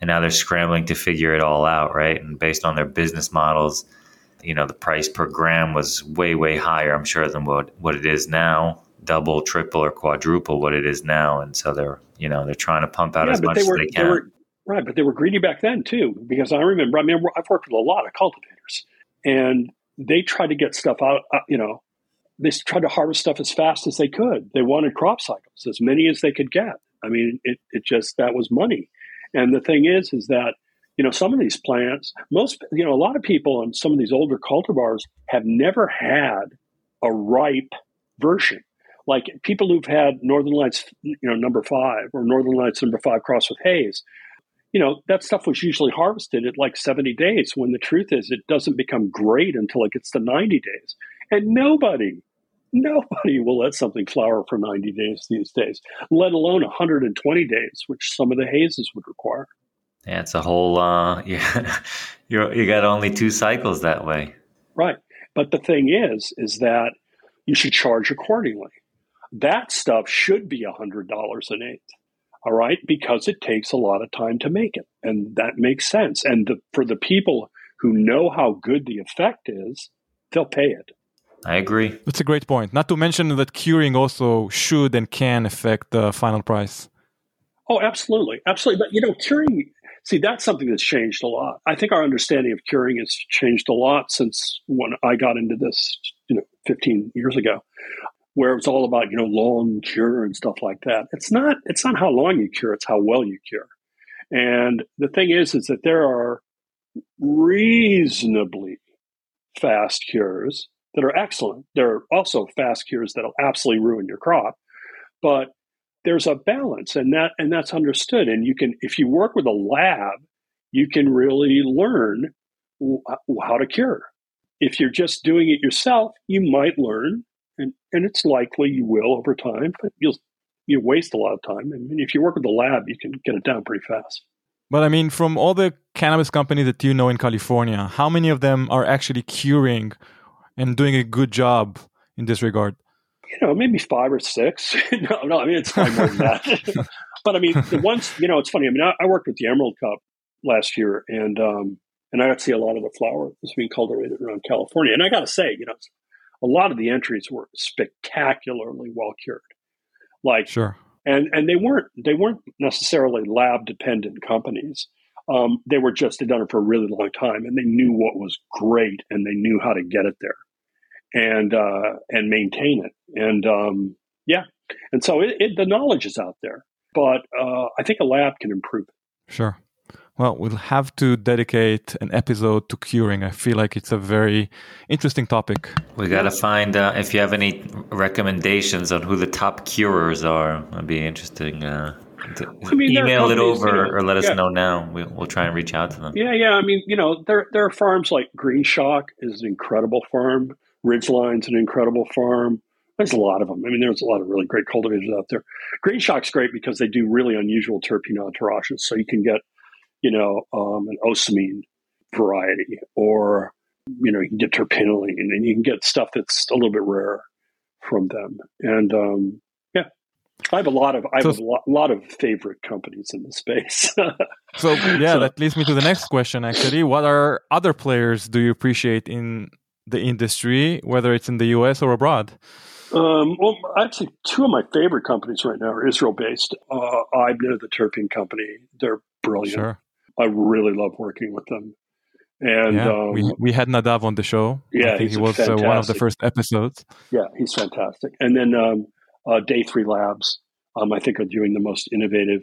and now they're scrambling to figure it all out, right? And based on their business models, you know the price per gram was way way higher, I'm sure, than what what it is now, double, triple, or quadruple what it is now, and so they're you know they're trying to pump out
yeah,
as much
they were,
as they can.
They were, Right, but they were greedy back then too, because I remember. I mean, I've worked with a lot of cultivators, and they tried to get stuff out. Uh, you know, they tried to harvest stuff as fast as they could. They wanted crop cycles, as many as they could get. I mean, it, it just that was money. And the thing is, is that you know some of these plants, most you know, a lot of people on some of these older cultivars have never had a ripe version. Like people who've had Northern Lights, you know, number five or Northern Lights number five crossed with Haze, you know, that stuff was usually harvested at like 70 days when the truth is it doesn't become great until it gets to 90 days. And nobody, nobody will let something flower for 90 days these days, let alone 120 days, which some of the hazes would require.
Yeah, it's a whole, uh, yeah, you you got only two cycles that way.
Right. But the thing is, is that you should charge accordingly. That stuff should be $100 an eighth all right? Because it takes a lot of time to make it and that makes sense. And the, for the people who know how good the effect is they'll pay it.
I agree.
That's a great point. Not to mention that curing also should and can affect the final price.
Oh absolutely. Absolutely. But you know curing see that's something that's changed a lot. I think our understanding of curing has changed a lot since when i got into this you know 15 years ago where it's all about you know long cure and stuff like that. It's not it's not how long you cure; it's how well you cure. And the thing is, is that there are reasonably fast cures that are excellent. There are also fast cures that'll absolutely ruin your crop, but there's a balance, and that and that's understood. And you can, if you work with a lab, you can really learn how to cure. If you're just doing it yourself, you might learn and and it's likely you will over time, but you'll you waste a lot of time. I mean, if you work with the lab, you can get it down pretty fast.
But I mean, from all the cannabis companies that you know in California, how many of them are actually curing and doing a good job in this regard?
You know, maybe five or six. no, no, I mean it's probably more than that. but I mean, the ones you know, it's funny. I mean, I, I worked with the Emerald Cup last year, and um, and I got to see a lot of the flower that's being cultivated around California. And I got to say, you know, a lot of the entries were spectacularly well cured. Like
sure.
And and they weren't they weren't necessarily lab dependent companies. Um, they were just they'd done it for a really long time and they knew what was great and they knew how to get it there and uh, and maintain it. And um, yeah, and so it, it, the knowledge is out there, but uh, I think a lab can improve it.
Sure. Well, we'll have to dedicate an episode to curing. I feel like it's a very interesting topic.
We got to find uh, if you have any recommendations on who the top curers are. It'd be interesting. Uh, I mean, email it over you know, or let us yeah. know now. We, will try and reach out to them.
Yeah, yeah. I mean, you know, there there are farms like Green Shock is an incredible farm. Ridgeline's an incredible farm. There's a lot of them. I mean, there's a lot of really great cultivators out there. Green Shock's great because they do really unusual terpene entourages, so you can get you know, um, an Ocimene variety or you know, you can get terpinolene and you can get stuff that's a little bit rarer from them. And um, yeah, I have a lot of I have so, a lot, lot, of favorite companies in the space.
so yeah, so, that leads me to the next question. Actually, what are other players do you appreciate in the industry, whether it's in the U.S. or abroad?
Um, well, actually, two of my favorite companies right now are Israel-based. Uh, Eybna, the terpene company, they're brilliant. Sure. I really love working with them. And
yeah, um, we we had Nadav on the show. Yeah, I think he was uh, one of the first episodes.
Yeah, he's fantastic. And then um, uh, Day Three Labs, um, I think, are doing the most innovative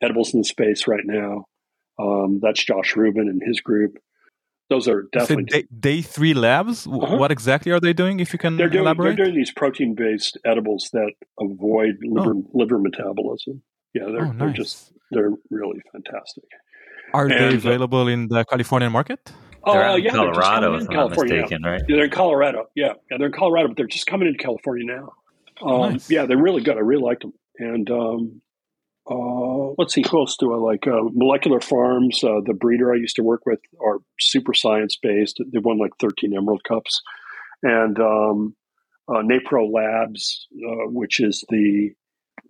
edibles in the space right now. Um, that's Josh Rubin and his group. Those are definitely
day, day, Three Labs. Uh-huh. What exactly are they doing? If you can
they're doing,
elaborate,
they're doing these protein-based edibles that avoid liver oh. liver metabolism. Yeah, they're, oh, nice. they're just they're really fantastic.
Are and, they uh, available in the Californian market?
Oh, uh, yeah, Colorado, if I'm not mistaken, now. right?
Yeah, they're in Colorado. Yeah, yeah, they're in Colorado, but they're just coming into California now. Um, nice. Yeah, they're really good. I really like them. And um, uh, let's see, who else do I like? Uh, Molecular Farms, uh, the breeder I used to work with, are super science based. They won like 13 Emerald Cups. And um, uh, Napro Labs, uh, which is the,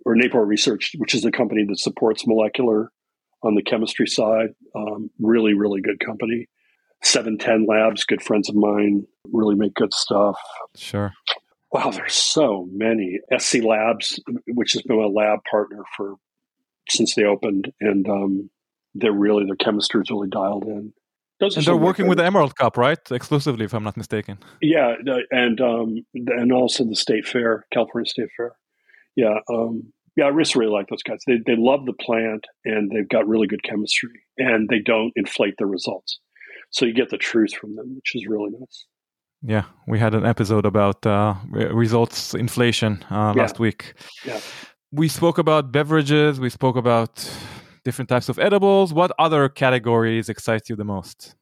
or Napro Research, which is the company that supports molecular on the chemistry side. Um, really, really good company. 710 Labs, good friends of mine, really make good stuff.
Sure.
Wow, there's so many. SC Labs, which has been a lab partner for since they opened, and um, they're really their chemistry is really dialed in.
Those and they're working with the Emerald Cup, right? Exclusively, if I'm not mistaken.
Yeah, and um, and also the State Fair, California State Fair. Yeah, um, yeah, I just really like those guys. They they love the plant and they've got really good chemistry and they don't inflate their results, so you get the truth from them, which is really nice.
Yeah, we had an episode about uh, results inflation uh, yeah. last week.
Yeah,
we spoke about beverages. We spoke about different types of edibles. What other categories excite you the most?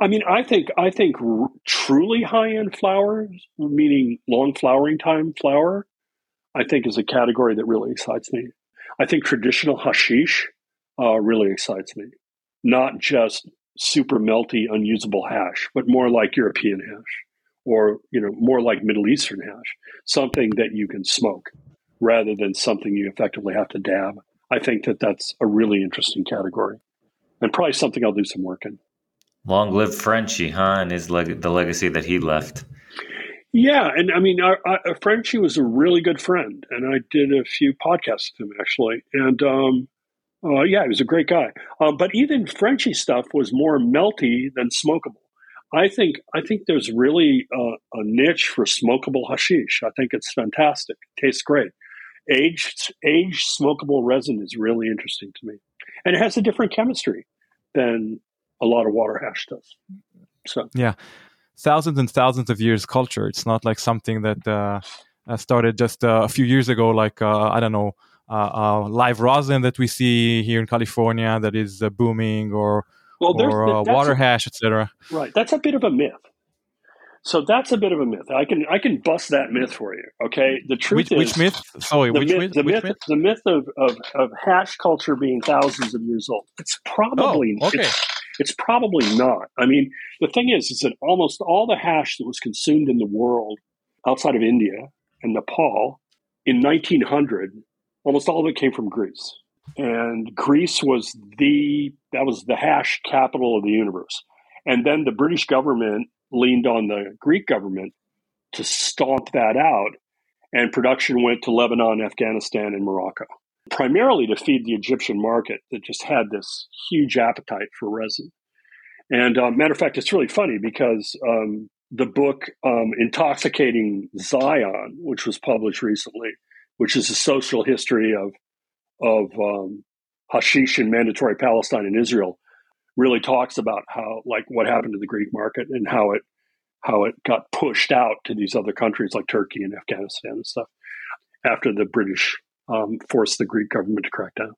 I mean, I think I think r- truly high end flowers, meaning long flowering time flower, I think is a category that really excites me. I think traditional hashish uh, really excites me. Not just super melty, unusable hash, but more like European hash or, you know, more like Middle Eastern hash, something that you can smoke rather than something you effectively have to dab. I think that that's a really interesting category and probably something I'll do some work in.
Long live Frenchy, huh? And his leg- the legacy that he left.
Yeah, and I mean, I, I, Frenchy was a really good friend, and I did a few podcasts with him actually, and um, uh, yeah, he was a great guy. Um, but even Frenchy stuff was more melty than smokable. I think I think there's really a, a niche for smokable hashish. I think it's fantastic. It tastes great. Aged aged smokable resin is really interesting to me, and it has a different chemistry than a lot of water hash does. So
yeah, thousands and thousands of years culture. It's not like something that uh, uh started just uh, a few years ago, like uh, I don't know, uh, live rosin that we see here in California that is booming, or well, or water a, hash, etc.
Right, that's a bit of a myth. So that's a bit of a myth. I can I can bust that myth for you. Okay, the truth
which,
is
which myth? Sorry, which myth?
The
which
myth, myth? The myth of, of, of hash culture being thousands of years old. It's probably
oh, okay.
It's, it's probably not. I mean, the thing is, is that almost all the hash that was consumed in the world outside of India and Nepal in 1900, almost all of it came from Greece. And Greece was the that was the hash capital of the universe. And then the British government leaned on the Greek government to stomp that out, and production went to Lebanon, Afghanistan, and Morocco primarily to feed the Egyptian market that just had this huge appetite for resin. And uh, matter of fact, it's really funny because um, the book um, Intoxicating Zion, which was published recently, which is a social history of of um, hashish and mandatory Palestine and Israel, really talks about how like what happened to the Greek market and how it how it got pushed out to these other countries like Turkey and Afghanistan and stuff after the British um, forced the Greek government to crack down.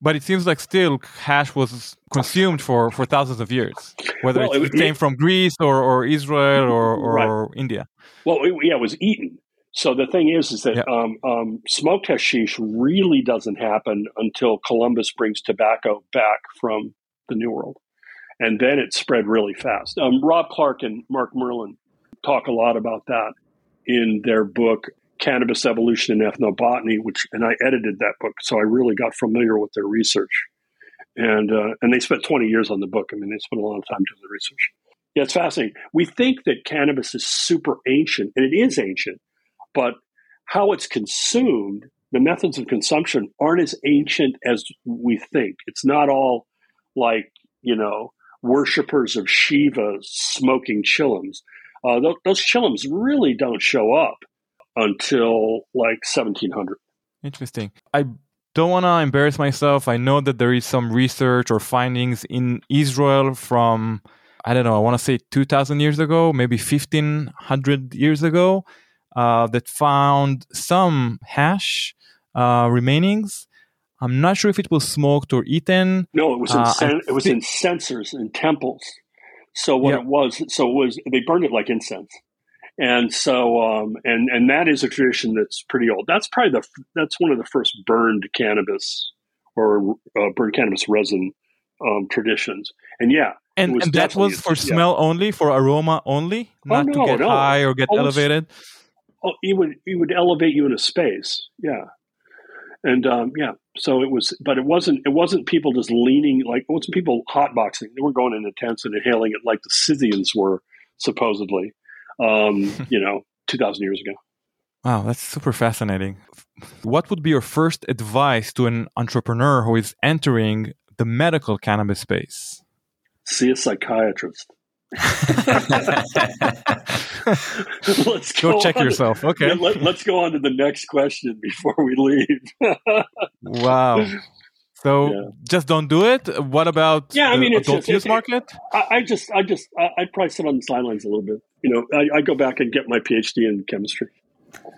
But it seems like still hash was consumed for, for thousands of years, whether well, it, it, came from Greece or, or Israel or, or right. India.
Well, it, yeah, it was eaten. So the thing is, is that yeah. um, um, smoked hashish really doesn't happen until Columbus brings tobacco back from the New World, and then it spread really fast. Um, Rob Clark and Mark Merlin talk a lot about that in their book Cannabis Evolution and Ethnobotany, which and I edited that book, so I really got familiar with their research. And uh, and they spent 20 years on the book. I mean, they spent a lot of time doing the research. Yeah, it's fascinating. We think that cannabis is super ancient, and it is ancient, but how it's consumed, the methods of consumption aren't as ancient as we think. It's not all like, you know, worshippers of Shiva smoking chillums. Uh, th- those chillums really don't show up until like 1700.
Interesting. I don't want to embarrass myself. I know that there is some research or findings in Israel from, I don't know, I want to say 2000 years ago, maybe 1500 years ago, uh, that found some hash uh, remainings. I'm not sure if it was smoked or eaten.
No, it was in,
Uh, I
it was in censers and temples. So what
Yeah.
it was, so it was they burned it like incense, and so um, and and that is a tradition that's pretty old. That's probably the that's one of the first burned cannabis or uh, burned cannabis resin um, traditions. And yeah,
And,
was
and that was for
yeah.
smell only, for aroma only, not
no,
to get
no.
high or get
Oh,
elevated.
oh, it would it would elevate you in a space. Yeah, and um, yeah, so it was, but it wasn't it wasn't people just leaning like it wasn't people hotboxing. They were going into tents and inhaling it like the Scythians were supposedly, um, you know, two thousand years ago.
Wow, that's super fascinating. What would be your first advice to an entrepreneur who is entering the medical cannabis space?
See a psychiatrist. let's
Go check
on-
yourself. Okay.
Yeah, let, us go on to the next question before we leave.
Wow. So
Yeah.
just don't do it. What about
Yeah, I mean, it's
adult
just-
use
it-
market?
I, I just, I just, I, I'd probably sit on the sidelines a little bit. You know, I, I go back and get my PhD in chemistry.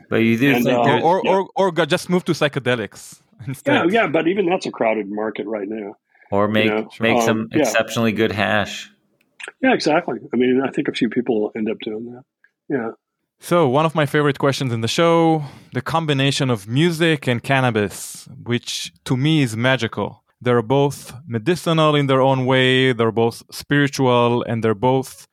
But you do
And, uh,
Or or,
yeah.
or, or just move to psychedelics
Yeah,
instead.
yeah, but even that's a crowded market right now.
or make
know,
make
um,
some
yeah.
exceptionally good hash.
Yeah, exactly. I mean, I think a few people will end up doing that. Yeah.
So one of my favorite questions in the show, the combination of music and cannabis, which to me is magical. They're both medicinal in their own way, they're both spiritual, and they're both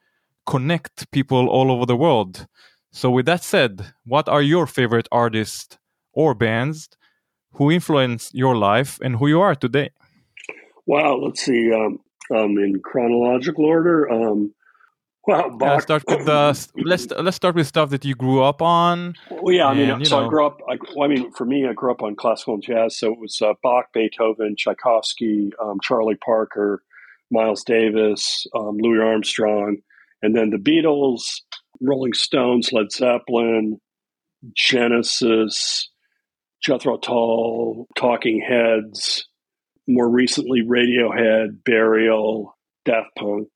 connect people all over the world. So with that said, what are your favorite artists or bands who influence your life and who you are today?
Wow. Let's see. Um, um, in chronological order. Um, well, Bach.
let's start with the let's let's start with stuff that you grew up on.
Well, yeah, I mean,
And, you
so I grew up. I, well, I mean, for me, I grew up on classical and jazz. So it was uh, Bach, Beethoven, Tchaikovsky, um, Charlie Parker, Miles Davis, um, Louis Armstrong, and then the Beatles, Rolling Stones, Led Zeppelin, Genesis, Jethro Tull, Talking Heads. More recently, Radiohead, Burial, Daft Punk,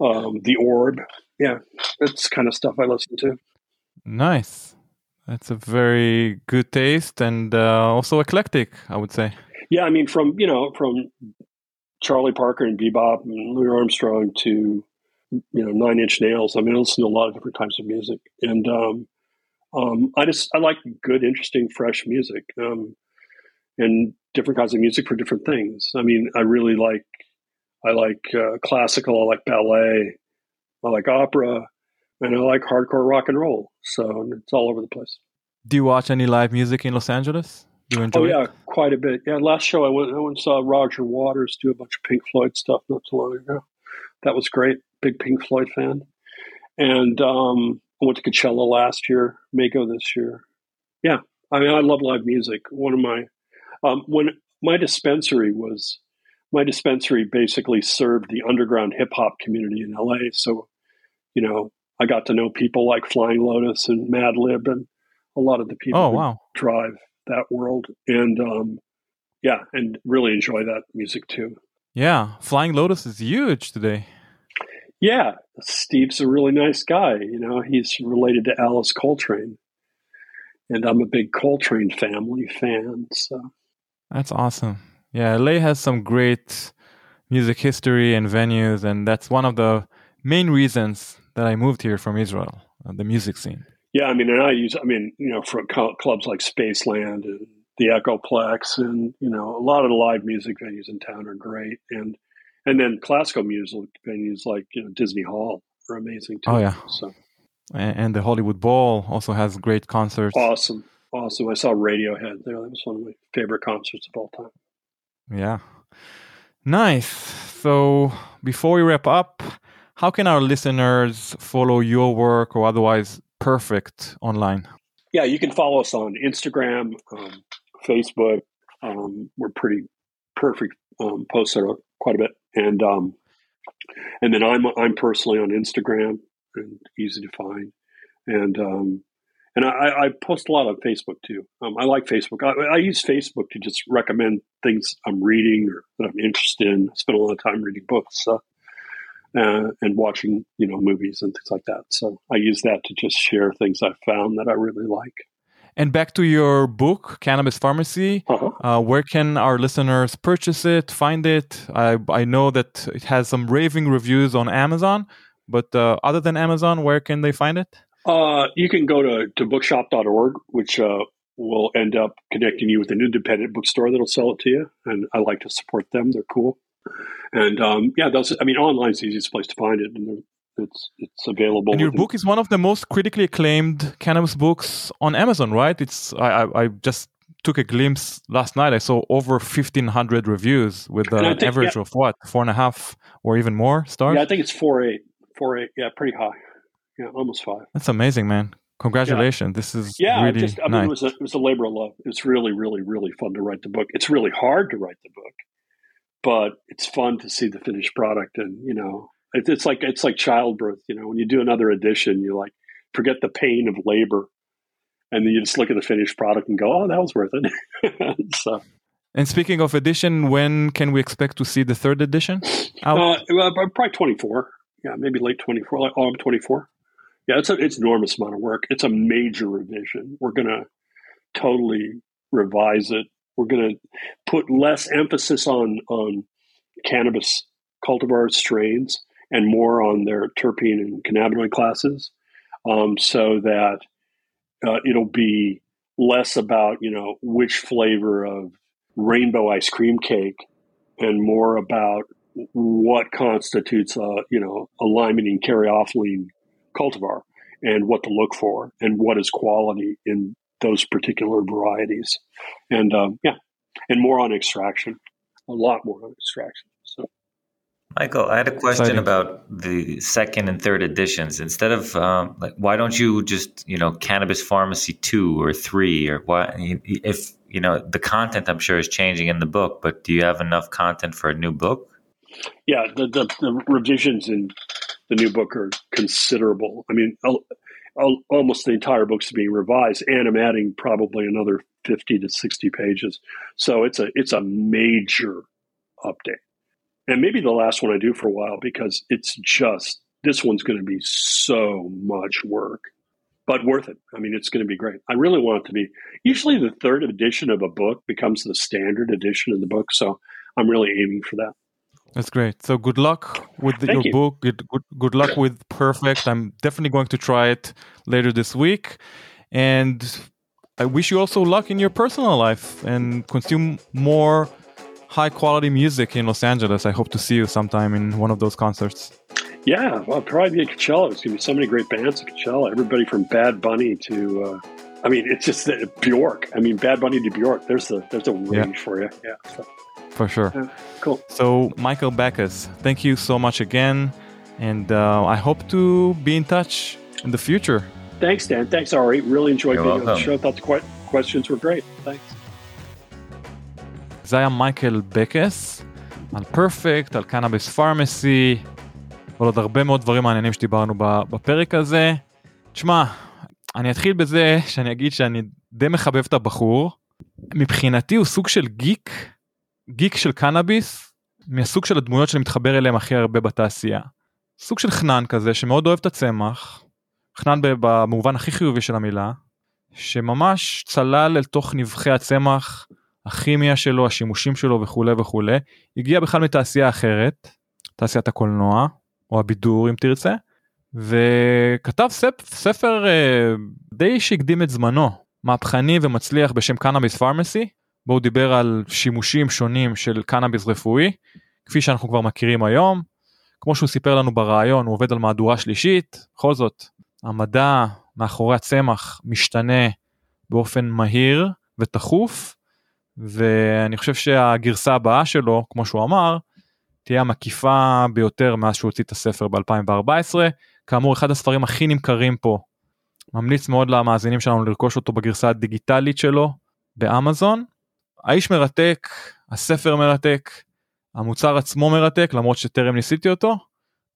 um, The Orb. Yeah, that's kind of stuff I listen to.
Nice. That's a very good taste and uh, also eclectic, I would say.
Yeah, I mean, from you know, from Charlie Parker and Bebop and Louis Armstrong to you know Nine Inch Nails. I mean, I listen to a lot of different types of music, and um, um, I just I like good, interesting, fresh music, um, and different kinds of music for different things. I mean, I really like I like uh, classical, I like ballet, I like opera, and I like hardcore rock and roll. So it's all over the place.
Do you watch any live music in Los Angeles? Do you enjoy
Oh
it?
yeah, quite a bit. Yeah, last show I went I went and saw Roger Waters do a bunch of Pink Floyd stuff not too long ago. That was great. Big Pink Floyd fan. And um, I went to Coachella last year. May go this year. Yeah, I mean I love live music. One of my um, when my dispensary was my dispensary basically served the underground hip hop community in LA. So you know I got to know people like Flying Lotus and Madlib and a lot of the people
Oh,
who
wow.
drive that world and um yeah and really enjoy that music too
Yeah. Flying Lotus is huge today.
Yeah steve's a really nice guy you know he's related to alice coltrane and i'm a big coltrane family fan so
That's awesome. Yeah, LA has some great music history and venues, and that's one of the main reasons that I moved here from Israel, uh, the music scene.
yeah i mean and i use i mean you know for cl- clubs like spaceland and the echoplex and you know a lot of the live music venues in town are great and and then classical music venues like you know, Disney Hall are amazing too.
Oh yeah.
So
And, the Hollywood Bowl also has great concerts.
awesome, awesome. I saw Radiohead there. That was one of my favorite concerts of all time.
Yeah. Nice. So before we wrap up, how can our listeners follow your work or otherwise perfect online?
Yeah, you can follow us on Instagram, um, Facebook. Um, we're pretty perfect. Um, posts quite a bit, and um, and then I'm I'm personally on Instagram and easy to find, and um, and I, I post a lot on Facebook too. Um, I like Facebook. I, I use Facebook to just recommend things I'm reading or that I'm interested in. I spend a lot of time reading books uh, uh, and watching, you know, movies and things like that. So I use that to just share things I found that I really like.
And back to your book, Cannabis Pharmacy.
Uh-huh.
Uh, where can our listeners purchase it, find it? I, I know that it has some raving reviews on Amazon, but uh, other than Amazon, where can they find it?
Uh, you can go to, to bookshop.org, which uh, will end up connecting you with an independent bookstore that'll sell it to you. And I like to support them. They're cool. And um, yeah, those, I mean, online's the easiest place to find it. And it's, it's available.
And your book is one of the most critically acclaimed cannabis books on Amazon, right? It's I, I, I just took a glimpse last night. I saw over 1,500 reviews with an
think-
average
yeah.
of what, four and a half or even more stars?
Yeah, I think it's four eight, four eight. Yeah, pretty high. Yeah, almost five.
That's amazing, man. Congratulations. This is
Yeah,
really
I just I mean,
nice.
it was a, it was a labor of love. It's really, really, really fun to write the book. It's really hard to write the book, but it's fun to see the finished product. And you know, it's like it's like childbirth. You know, when you do another edition, you like forget the pain of labor, and then you just look at the finished product and go, "Oh, that was worth it." so,
and speaking of edition, when can we expect to see the third edition?
uh, well, probably twenty four. Yeah, maybe late twenty four, like autumn twenty four. Yeah, it's a it's an enormous amount of work. It's a major revision. We're gonna totally revise it. We're gonna put less emphasis on on cannabis cultivar strains and more on their terpene and cannabinoid classes, um, so that uh, it'll be less about you know which flavor of rainbow ice cream cake and more about what constitutes a you know a limonene caryophyllene cultivar and what to look for and what is quality in those particular varieties. And um, yeah and more on extraction a lot more on extraction so
Michael, I had a question
Exciting.
about the second and third editions. Instead of um, like, why don't you just you know cannabis pharmacy two or three or what? If you know the content, I'm sure is changing in the book, but do you have enough content for a new book?
yeah the, the, the revisions in the new book are considerable i mean al- al- almost the entire book's being revised and i'm adding probably another 50 to 60 pages so it's a it's a major update and maybe the last one i do for a while because it's just this one's going to be so much work but worth it i mean it's going to be great i really want it to be usually the third edition of a book becomes the standard edition of the book so i'm really aiming for that
That's great. So good luck with the, your
you.
book. Good, good, good luck with Perfect. I'm definitely going to try it later this week. And I wish you also luck in your personal life and consume more high quality music in Los Angeles. I hope to see you sometime in one of those concerts.
Yeah, well, probably be at Coachella. There's going to be so many great bands at Coachella. Everybody from Bad Bunny to, uh, I mean, it's just that Bjork. I mean, Bad Bunny to Bjork. There's a there's a range for you. Yeah, so,
For sure.
yeah, cool.
So, Michael Backes, thank you so much again. And uh, I hope to be in touch in the future.
Thanks, Dan. Thanks, Ari. Really enjoyed
You're
being on the
welcome.
show. Thought the questions were great. Thanks.
זה היה מייקל בקס על פרפקט, על קנאביס פארמסי, ועוד הרבה מאוד דברים מעניינים שדיברנו בפרק הזה. תשמע, אני אתחיל בזה שאני אגיד שאני די מחבב את הבחור. מבחינתי הוא סוג של גיק, גיק של קנאביס, מהסוג של הדמויות שאני מתחבר אליהם הכי הרבה בתעשייה. סוג של חנן כזה שמאוד אוהב את הצמח, חנן במובן הכי חיובי של המילה, שממש צלל אל תוך נבחי הצמח, הכימיה שלו, השימושים שלו וכולי וכולי, הגיע בכלל מתעשייה אחרת, תעשיית הקולנוע, או הבידור אם תרצה, וכתב ספ, ספר אה, די שהקדים את זמנו, מהפכני ומצליח בשם קנאביס פארמסי, בו הוא דיבר על שימושים שונים של קנאביס רפואי, כפי שאנחנו כבר מכירים היום. כמו שהוא סיפר לנו בריאיון הוא עובד על מהדורה שלישית, בכל זאת המדע מאחורי הצמח משתנה באופן מהיר ותכוף ואני חושב שהגרסה הבאה שלו כמו שהוא אמר תהיה המקיפה ביותר מאז שהוא הוציא את הספר ב-2014 כאמור אחד הספרים הכי נמכרים פה ממליץ מאוד למאזינים שלנו לרכוש אותו בגרסה הדיגיטלית שלו באמזון. האיש מרתק, הספר מרתק, המוצר עצמו מרתק למרות שטרם ניסיתי אותו.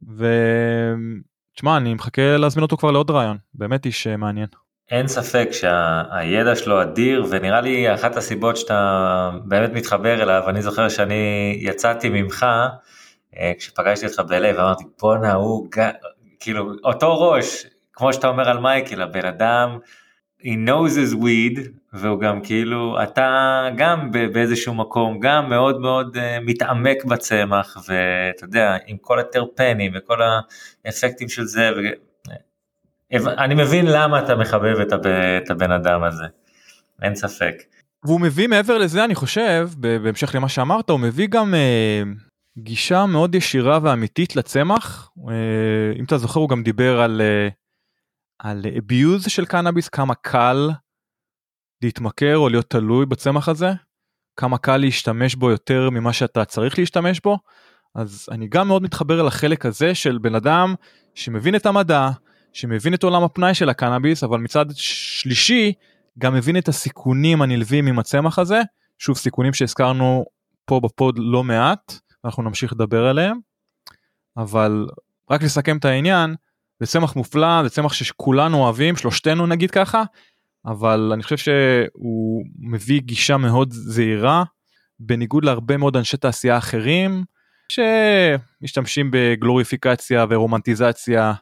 ותשמע אני מחכה להזמין אותו כבר לעוד רעיון באמת איש אה, מעניין.
אין ספק שהידע שלו אדיר ונראה לי אחת הסיבות שאתה באמת מתחבר אליו אני זוכר שאני יצאתי ממך אה, כשפגשתי אותך בלב אמרתי בואנה הוא כאילו אותו ראש כמו שאתה אומר על מייקל, הבן אדם, he knows his weed, והוא גם כאילו, אתה גם באיזשהו מקום, גם מאוד מאוד uh, מתעמק בצמח, ואתה יודע, עם כל הטרפנים וכל האפקטים של זה, ו... אני מבין למה אתה מחבב את, הב... את הבן אדם הזה, אין ספק.
והוא מביא מעבר לזה אני חושב בהמשך למה שאמרת הוא מביא גם אה, גישה מאוד ישירה ואמיתית לצמח אה, אם אתה זוכר הוא גם דיבר על אה, על abuse של קנאביס, כמה קל להתמכר או להיות תלוי בצמח הזה, כמה קל להשתמש בו יותר ממה שאתה צריך להשתמש בו. אז אני גם מאוד מתחבר אל החלק הזה של בן אדם שמבין את המדע, שמבין את עולם הפנאי של הקנאביס, אבל מצד שלישי גם מבין את הסיכונים הנלווים עם הצמח הזה, שוב סיכונים שהזכרנו פה בפוד לא מעט, אנחנו נמשיך לדבר עליהם, אבל רק לסכם את העניין, זה צמח מופלא, זה צמח שכולנו אוהבים, שלושתנו נגיד ככה, אבל אני חושב שהוא מביא גישה מאוד זהירה, בניגוד להרבה מאוד אנשי תעשייה אחרים, שמשתמשים בגלוריפיקציה ורומנטיזציה,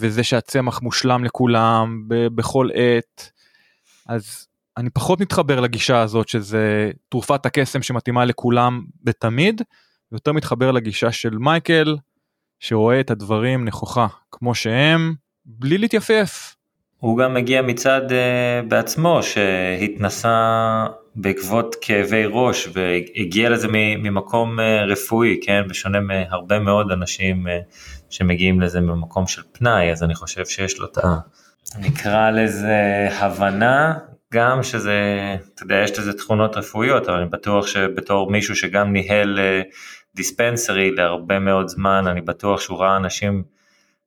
וזה שהצמח מושלם לכולם בכל עת. אז אני פחות מתחבר לגישה הזאת שזה תרופת הקסם שמתאימה לכולם בתמיד, ויותר מתחבר לגישה של מייקל, שרואה את הדברים נכוחה כמו שהם בלי להתייפף.
הוא גם מגיע מצד uh, בעצמו שהתנסה בעקבות כאבי ראש והגיע לזה ממקום uh, רפואי כן בשונה מהרבה מאוד אנשים uh, שמגיעים לזה ממקום של פנאי אז אני חושב שיש לו את ה... נקרא לזה הבנה גם שזה אתה יודע יש לזה תכונות רפואיות אבל אני בטוח שבתור מישהו שגם ניהל דיספנסרי להרבה מאוד זמן, אני בטוח שהוא ראה אנשים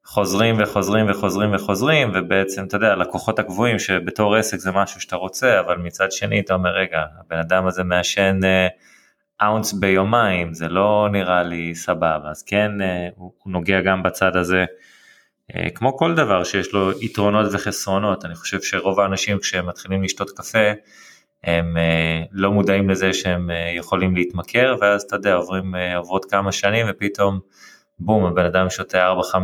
חוזרים וחוזרים וחוזרים וחוזרים, ובעצם, אתה יודע, לקוחות הקבועים שבתור עסק זה משהו שאתה רוצה, אבל מצד שני אתה אומר, רגע, הבן אדם הזה מעשן אאונס ביומיים, זה לא נראה לי סבבה, אז כן, uh, הוא, נוגע גם בצד הזה. Uh, כמו כל דבר שיש לו יתרונות וחסרונות, אני חושב שרוב האנשים כשהם מתחילים לשתות קפה, הם אה, לא מודעים לזה שהם אה, יכולים להתמכר ואז אתה יודע עוברים אה, עוברות כמה שנים ופתאום בום הבן אדם שותה 4-5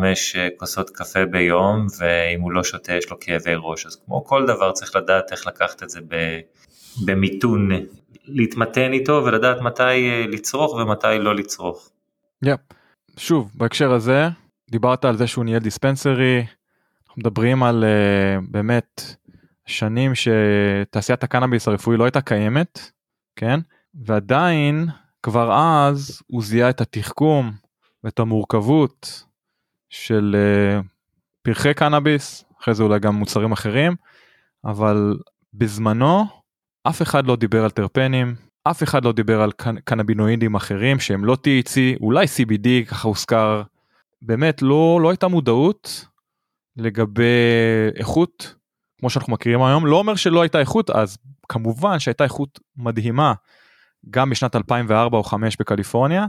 כוסות קפה ביום ואם הוא לא שותה יש לו כאבי ראש. אז כמו כל דבר צריך לדעת איך לקחת את זה במיתון להתמתן איתו ולדעת מתי לצרוך ומתי לא לצרוך.
Yep. שוב בהקשר הזה דיברת על זה שהוא ניהל דיספנסרי מדברים על uh, באמת שנים שתעשיית הקנאביס הרפואי לא הייתה קיימת, כן? ועדיין כבר אז הוא זיהה את התחכום ואת המורכבות של uh, פרחי קנאביס, אחרי זה אולי גם מוצרים אחרים, אבל בזמנו אף אחד לא דיבר על טרפנים, אף אחד לא דיבר על קנ- קנבינואידים אחרים שהם לא THC, אולי CBD ככה הוזכר, באמת לא, לא הייתה מודעות לגבי איכות כמו שאנחנו מכירים היום לא אומר שלא הייתה איכות אז כמובן שהייתה איכות מדהימה גם בשנת 2004 או 5 בקליפורניה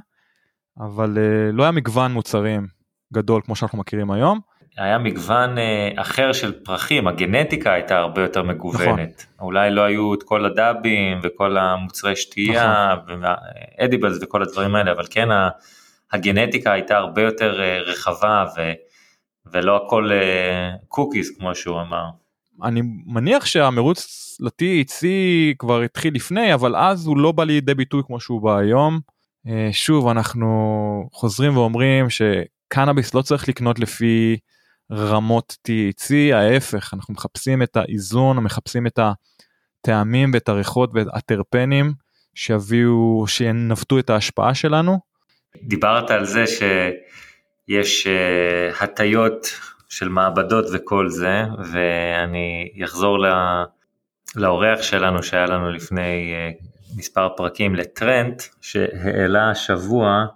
אבל uh, לא היה מגוון מוצרים גדול כמו שאנחנו מכירים היום.
היה מגוון uh, אחר של פרחים הגנטיקה הייתה הרבה יותר מגוונת נכון. אולי לא היו את כל הדאבים וכל המוצרי שתייה נכון. ואדיבלס וכל הדברים האלה אבל כן הגנטיקה הייתה הרבה יותר uh, רחבה ו, ולא הכל קוקיס כמו שהוא אמר.
אני מניח שהמרוץ ל-THC כבר התחיל לפני אבל אז הוא לא בא לידי ביטוי כמו שהוא בא היום. אה, שוב אנחנו חוזרים ואומרים שקנאביס לא צריך לקנות לפי רמות THC ההפך אנחנו מחפשים את האיזון מחפשים את הטעמים ואת הריחות ואת הטרפנים שיביאו שינווטו את ההשפעה שלנו.
דיברת על זה שיש uh, הטיות של מעבדות וכל זה, ואני אחזור לאורח שלנו שהיה לנו לפני uh, מספר פרקים לטרנט, שהעלה השבוע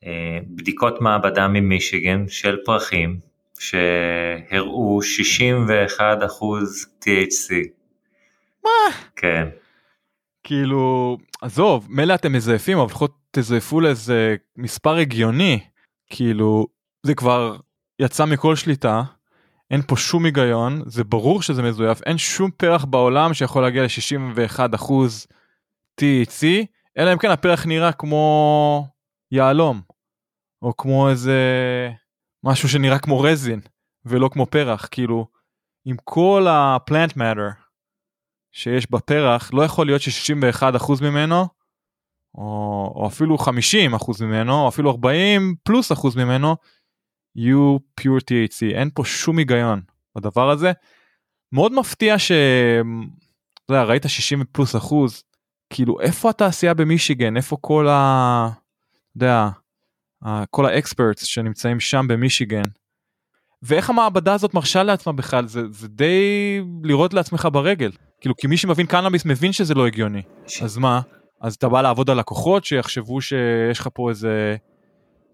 uh, בדיקות מעבדה ממישיגן של פרחים, שהראו 61 אחוז THC.
מה?
כן.
כאילו, עזוב, מילא אתם מזייפים, אבל לפחות תזייפו לאיזה מספר הגיוני. כאילו, זה כבר יצא מכל שליטה, אין פה שום היגיון, זה ברור שזה מזויף, אין שום פרח בעולם שיכול להגיע ל-61 אחוז THC, אלא אם כן הפרח נראה כמו יהלום, או כמו איזה משהו שנראה כמו רזין, ולא כמו פרח, כאילו, עם כל ה-plant matter שיש בפרח, לא יכול להיות ש-61% ממנו, או, או אפילו 50% ממנו, או אפילו 40 פלוס אחוז ממנו, יהיו pure THC. אין פה שום היגיון בדבר הזה. מאוד מפתיע ש... אתה יודע, ראית 60 פלוס אחוז, כאילו איפה התעשייה במישיגן, איפה כל ה... אתה יודע, כל האקספרטס שנמצאים שם במישיגן. ואיך המעבדה הזאת מרשה לעצמה בכלל, זה, זה די לראות לעצמך ברגל. כאילו, כי מי שמבין קנאביס מבין שזה לא הגיוני. ש... אז מה? אז אתה בא לעבוד על לקוחות שיחשבו שיש לך פה איזה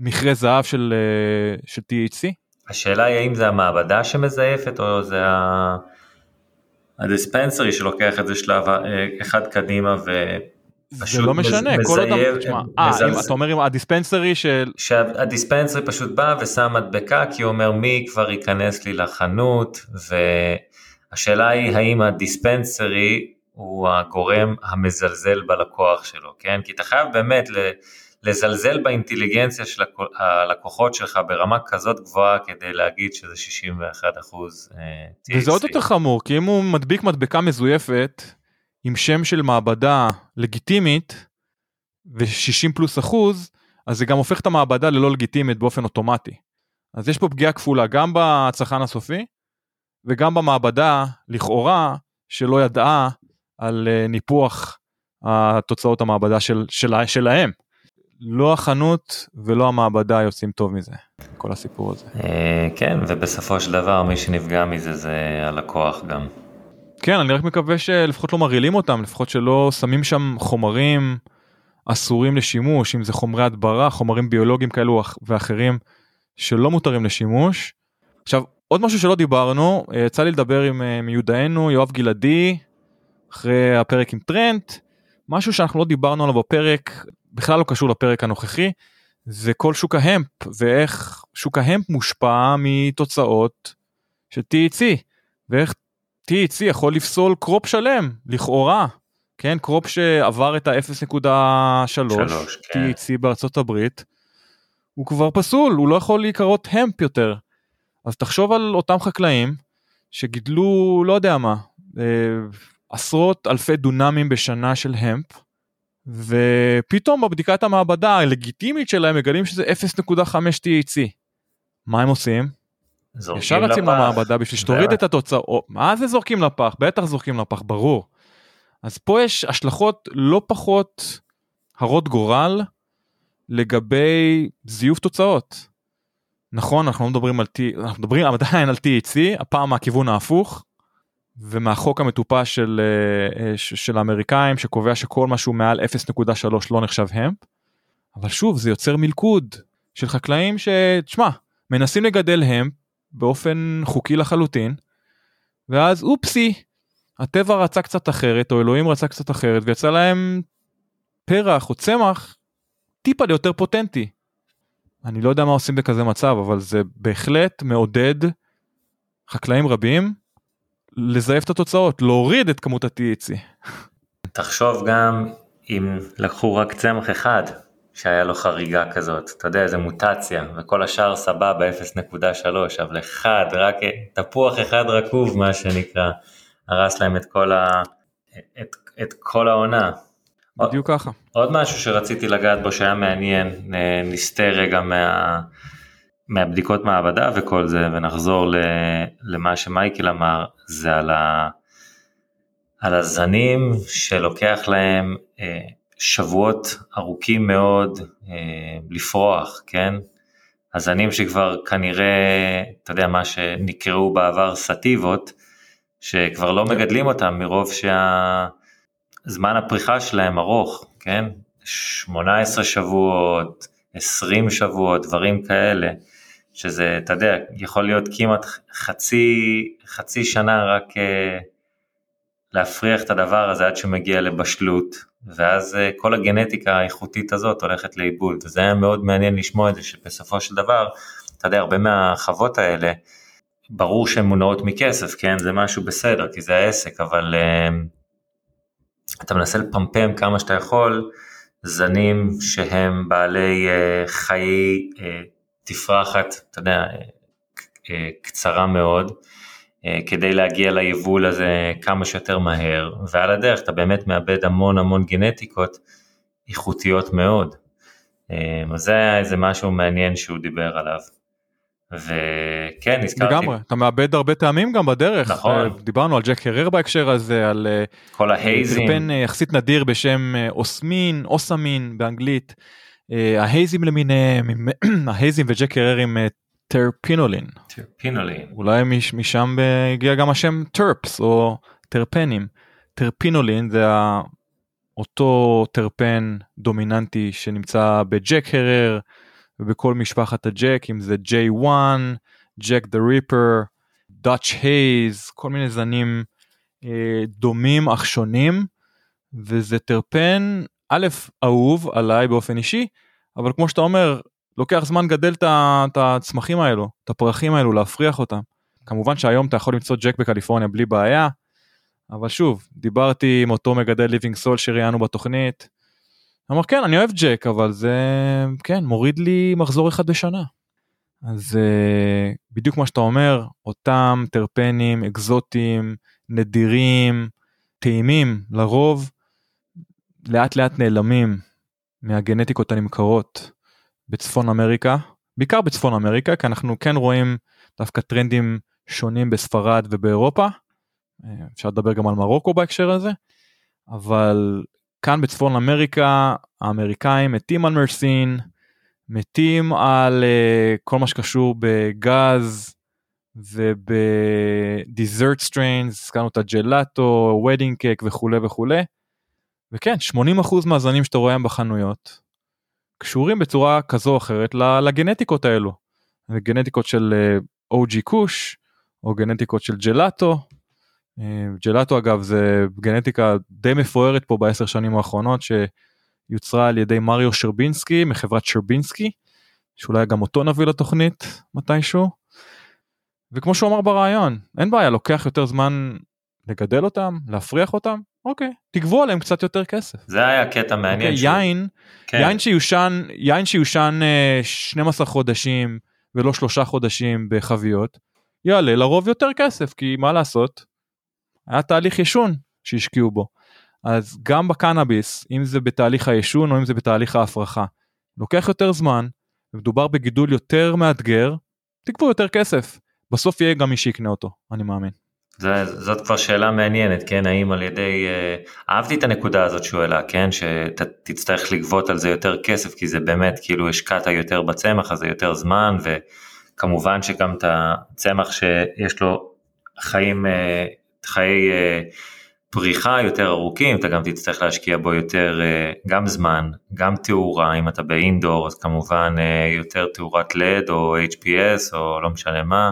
מכרה זהב של, אה, של THC?
השאלה היא האם זה המעבדה שמזייפת או זה ה... הדיספנסרי שלוקח את זה שלב אה, אחד קדימה ו...
זה לא משנה, כל עוד, תשמע, אה, אתה אומר עם הדיספנסרי של...
שהדיספנסרי פשוט בא ושם מדבקה כי הוא אומר מי כבר ייכנס לי לחנות והשאלה היא האם הדיספנסרי הוא הגורם המזלזל בלקוח שלו, כן? כי אתה חייב באמת לזלזל באינטליגנציה של הלקוחות שלך ברמה כזאת גבוהה כדי להגיד שזה 61 אחוז
THC. אה, וזה עוד יותר חמור, כי אם הוא מדביק מדבקה מזויפת עם שם של מעבדה לגיטימית ו-60 פלוס אחוז, אז זה גם הופך את המעבדה ללא לגיטימית באופן אוטומטי. אז יש פה פגיעה כפולה גם בצרכן הסופי וגם במעבדה לכאורה שלא ידעה על אה, ניפוח התוצאות המעבדה של, של, שלהם. לא החנות ולא המעבדה יוצאים טוב מזה, כל הסיפור הזה.
אה, כן, ובסופו של דבר מי שנפגע מזה זה הלקוח גם.
כן, אני רק מקווה שלפחות לא מרעילים אותם, לפחות שלא שמים שם חומרים אסורים לשימוש, אם זה חומרי הדברה, חומרים ביולוגיים כאלו ואחרים שלא מותרים לשימוש. עכשיו, עוד משהו שלא דיברנו, אה, יצא לי לדבר עם אה, מיודענו יואב גלעדי, אחרי הפרק עם טרנט, משהו שאנחנו לא דיברנו עליו בפרק, בכלל לא קשור לפרק הנוכחי, זה כל שוק ההמפ ואיך שוק ההמפ מושפע מתוצאות של THC ואיך THC יכול לפסול קרופ שלם לכאורה כן קרופ שעבר את ה-0.3 כן. THC בארצות הברית הוא כבר פסול הוא לא יכול להיקרות המפ יותר אז תחשוב על אותם חקלאים שגידלו לא יודע מה אה, עשרות אלפי דונמים בשנה של המפ ופתאום בבדיקת המעבדה הלגיטימית שלהם מגלים שזה 0.5 THC. מה הם עושים? ישר רצים למעבדה בשביל שתוריד את התוצאות. מה זה זורקים לפח? בטח זורקים לפח, ברור. אז פה יש השלכות לא פחות הרות גורל לגבי זיוף תוצאות. נכון, אנחנו לא מדברים על T, אנחנו מדברים עדיין על THC, הפעם מהכיוון ההפוך. ומהחוק המטופש של, אה, אה, של האמריקאים שקובע שכל משהו מעל 0.3 לא נחשב המפ. אבל שוב זה יוצר מלכוד של חקלאים שתשמע מנסים לגדל המפ באופן חוקי לחלוטין ואז אופסי הטבע רצה קצת אחרת או אלוהים רצה קצת אחרת ויצא להם פרח או צמח טיפה ליותר פוטנטי. אני לא יודע מה עושים בכזה מצב אבל זה בהחלט מעודד חקלאים רבים לזייף את התוצאות, להוריד את כמות ה-THC.
תחשוב גם אם לקחו רק צמח אחד שהיה לו חריגה כזאת, אתה יודע, איזה מוטציה, וכל השאר סבבה 0.3, אבל אחד, רק תפוח אחד רקוב מה שנקרא, הרס להם את כל, ה... את, את כל העונה.
בדיוק ככה.
עוד משהו שרציתי לגעת בו שהיה מעניין, נסטה רגע מה... מהבדיקות מעבדה וכל זה ונחזור למה שמייקל אמר זה על, ה, על הזנים שלוקח להם שבועות ארוכים מאוד אה, לפרוח, כן? הזנים שכבר כנראה, אתה יודע, מה שנקראו בעבר סטיבות, שכבר לא מגדלים אותם מרוב שהזמן הפריחה שלהם ארוך, כן? 18 שבועות, 20 שבועות, דברים כאלה, שזה, אתה יודע, יכול להיות כמעט חצי, חצי שנה רק אה, להפריח את הדבר הזה עד שמגיע לבשלות, ואז אה, כל הגנטיקה האיכותית הזאת הולכת לאיבוד, וזה היה מאוד מעניין לשמוע את זה, שבסופו של דבר, אתה יודע, הרבה מהחוות האלה, ברור שהן מונעות מכסף, כן, זה משהו בסדר, כי זה העסק, אבל uh, אתה מנסה לפמפם כמה שאתה יכול זנים שהם בעלי uh, חיי uh, תפרחת, אתה יודע, uh, uh, קצרה מאוד, כדי להגיע ליבול הזה כמה שיותר מהר, ועל הדרך אתה באמת מאבד המון המון גנטיקות איכותיות מאוד. Uh, אז זה היה איזה משהו מעניין שהוא דיבר עליו. וכן נזכרתי.
לגמרי, אתה מאבד הרבה טעמים גם בדרך.
נכון.
אה, דיברנו על ג'ק הרר בהקשר הזה, על אה,
כל ההייזים.
טרפן אה, יחסית נדיר בשם אוסמין, אוסמין באנגלית. ההייזים למיניהם, ההייזים וג'ק הרר עם טרפינולין.
טרפינולין.
אולי מש, משם הגיע גם השם טרפס או טרפנים. טרפינולין זה אותו טרפן דומיננטי שנמצא בג'ק הרר. ובכל משפחת הג'ק אם זה J1, ג'ק דה ריפר, דאץ' הייז, כל מיני זנים אה, דומים אך שונים וזה טרפן א' אהוב עליי באופן אישי אבל כמו שאתה אומר לוקח זמן גדל את הצמחים האלו את הפרחים האלו להפריח אותם. כמובן שהיום אתה יכול למצוא ג'ק בקליפורניה בלי בעיה אבל שוב דיברתי עם אותו מגדל ליבינג סול שראיינו בתוכנית אמר כן אני אוהב ג'ק אבל זה כן מוריד לי מחזור אחד בשנה. אז uh, בדיוק מה שאתה אומר אותם טרפנים אקזוטיים נדירים טעימים לרוב לאט לאט נעלמים מהגנטיקות הנמכרות בצפון אמריקה בעיקר בצפון אמריקה כי אנחנו כן רואים דווקא טרנדים שונים בספרד ובאירופה אה, אפשר לדבר גם על מרוקו בהקשר הזה אבל כאן בצפון אמריקה האמריקאים מתים על מרסין, מתים על uh, כל מה שקשור בגז ובדיזרט סטריינס, הזכרנו את הג'לאטו, וודינג קק וכולי וכולי. וכן, 80% מהזנים שאתה רואה בחנויות קשורים בצורה כזו או אחרת לגנטיקות האלו. גנטיקות של uh, OG קוש או גנטיקות של ג'לאטו ג'לאטו אגב זה גנטיקה די מפוארת פה בעשר שנים האחרונות שיוצרה על ידי מריו שרבינסקי מחברת שרבינסקי שאולי גם אותו נביא לתוכנית מתישהו. וכמו שהוא אמר ברעיון אין בעיה לוקח יותר זמן לגדל אותם להפריח אותם אוקיי תגבו עליהם קצת יותר כסף.
זה היה קטע מעניין.
אוקיי, יין כן. יין שיושן יין שיושן 12 אה, חודשים ולא שלושה חודשים בחביות יעלה לרוב יותר כסף כי מה לעשות היה תהליך ישון שהשקיעו בו. אז גם בקנאביס, אם זה בתהליך הישון או אם זה בתהליך ההפרחה, לוקח יותר זמן, מדובר בגידול יותר מאתגר, תקבו יותר כסף. בסוף יהיה גם מי שיקנה אותו, אני מאמין.
זה, זאת כבר שאלה מעניינת, כן, האם על ידי, אה, אהבתי את הנקודה הזאת שהוא העלה, כן, שתצטרך לגבות על זה יותר כסף, כי זה באמת, כאילו השקעת יותר בצמח הזה יותר זמן, וכמובן שגם את הצמח שיש לו חיים אה, חיי uh, פריחה יותר ארוכים, אתה גם תצטרך להשקיע בו יותר גם זמן, גם תאורה, אם אתה באינדור אז כמובן יותר תאורת לד או HPS או לא משנה מה,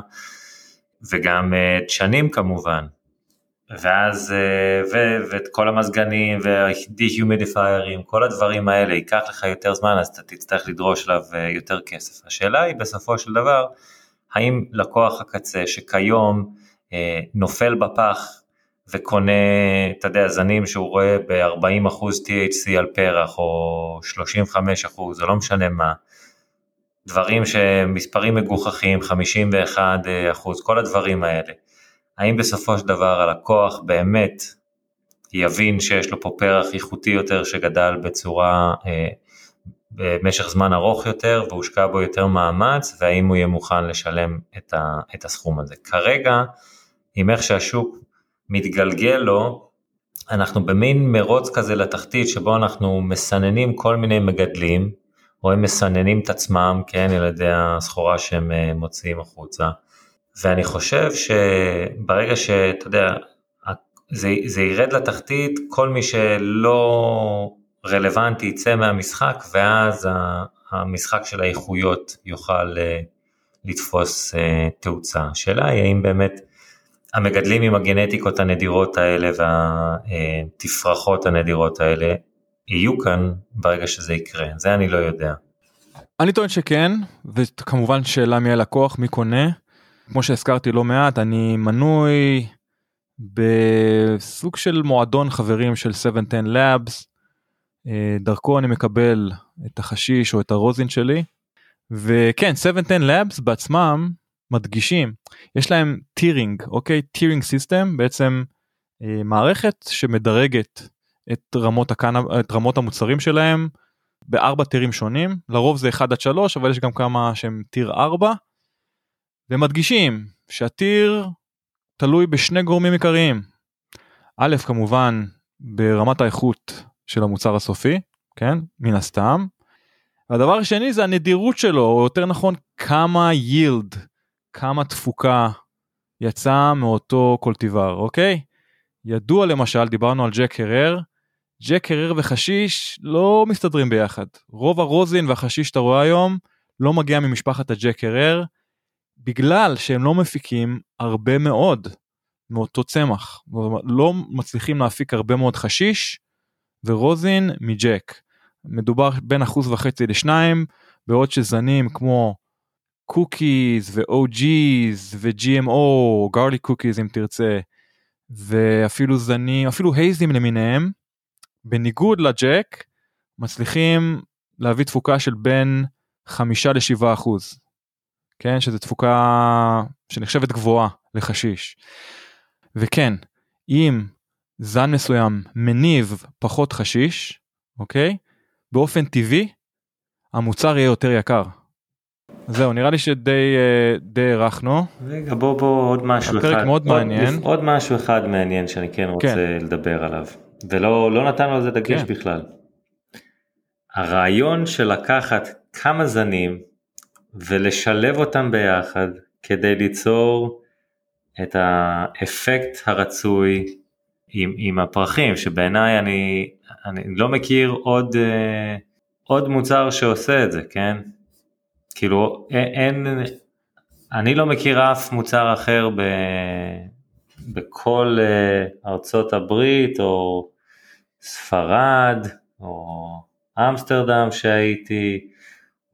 וגם uh, דשנים כמובן. ואז, uh, ו, ואת כל המזגנים וה-dehumidifiers, כל הדברים האלה, ייקח לך יותר זמן, אז אתה תצטרך לדרוש עליו uh, יותר כסף. השאלה היא בסופו של דבר, האם לקוח הקצה שכיום אה, נופל בפח וקונה, אתה יודע, זנים שהוא רואה ב-40% THC על פרח או 35% או לא משנה מה, דברים שמספרים מגוחכים, 51%, כל הדברים האלה. האם בסופו של דבר הלקוח באמת יבין שיש לו פה פרח איכותי יותר שגדל בצורה, אה, במשך זמן ארוך יותר והושקע בו יותר מאמץ, והאם הוא יהיה מוכן לשלם את, ה, את הסכום הזה. כרגע, עם איך שהשוק מתגלגל לו, אנחנו במין מרוץ כזה לתחתית שבו אנחנו מסננים כל מיני מגדלים, או הם מסננים את עצמם, כן, על ידי הסחורה שהם אה, מוציאים החוצה. ואני חושב שברגע שאתה יודע, זה, זה ירד לתחתית, כל מי שלא רלוונטי יצא מהמשחק, ואז המשחק של האיכויות יוכל אה, לתפוס אה, תאוצה. השאלה היא האם באמת המגדלים עם הגנטיקות הנדירות האלה והתפרחות הנדירות האלה יהיו כאן ברגע שזה יקרה, זה אני לא יודע.
אני טוען שכן, וכמובן שאלה מי הלקוח, מי קונה. כמו שהזכרתי לא מעט, אני מנוי בסוג של מועדון חברים של 710 Labs, אה, דרכו אני מקבל את החשיש או את הרוזין שלי. וכן, 710 Labs בעצמם מדגישים, יש להם טירינג, אוקיי? טירינג סיסטם, בעצם אה, מערכת שמדרגת את רמות, הקנה, את רמות המוצרים שלהם בארבע טירים שונים, לרוב זה 1 עד 3, אבל יש גם כמה שהם טיר 4, ומדגישים שהטיר תלוי בשני גורמים עיקריים. א', כמובן, ברמת האיכות של המוצר הסופי, כן? מן הסתם. והדבר השני זה הנדירות שלו, או יותר נכון, כמה יילד, כמה תפוקה יצא מאותו קולטיבר, אוקיי? ידוע למשל, דיברנו על ג'ק הרר, ג'ק הרר וחשיש לא מסתדרים ביחד. רוב הרוזין והחשיש שאתה רואה היום לא מגיע ממשפחת הג'ק הרר, בגלל שהם לא מפיקים הרבה מאוד מאותו צמח. לא מצליחים להפיק הרבה מאוד חשיש ורוזין מג'ק. מדובר בין אחוז וחצי לשניים, בעוד שזנים כמו קוקיז ו-OG's ו-GMO, גרלי קוקיז אם תרצה, ואפילו זנים, אפילו הייזים למיניהם, בניגוד לג'ק, מצליחים להביא תפוקה של בין 5 ל-7 אחוז. כן, שזו תפוקה שנחשבת גבוהה לחשיש. וכן, אם זן מסוים מניב פחות חשיש, אוקיי? באופן טבעי, המוצר יהיה יותר יקר. זהו, נראה לי שדי אה, הארכנו.
רגע, בוא בוא עוד משהו
הפרק אחד. הפרק מאוד עוד, מעניין.
עוד משהו אחד מעניין שאני כן רוצה כן. לדבר עליו, ולא לא נתנו על זה דגש כן. בכלל. הרעיון של לקחת כמה זנים ולשלב אותם ביחד כדי ליצור את האפקט הרצוי עם, עם הפרחים, שבעיניי אני, אני לא מכיר עוד, אה, עוד מוצר שעושה את זה, כן? כאילו אין, אני לא מכיר אף מוצר אחר ב, בכל אה, ארצות הברית או ספרד או אמסטרדם שהייתי,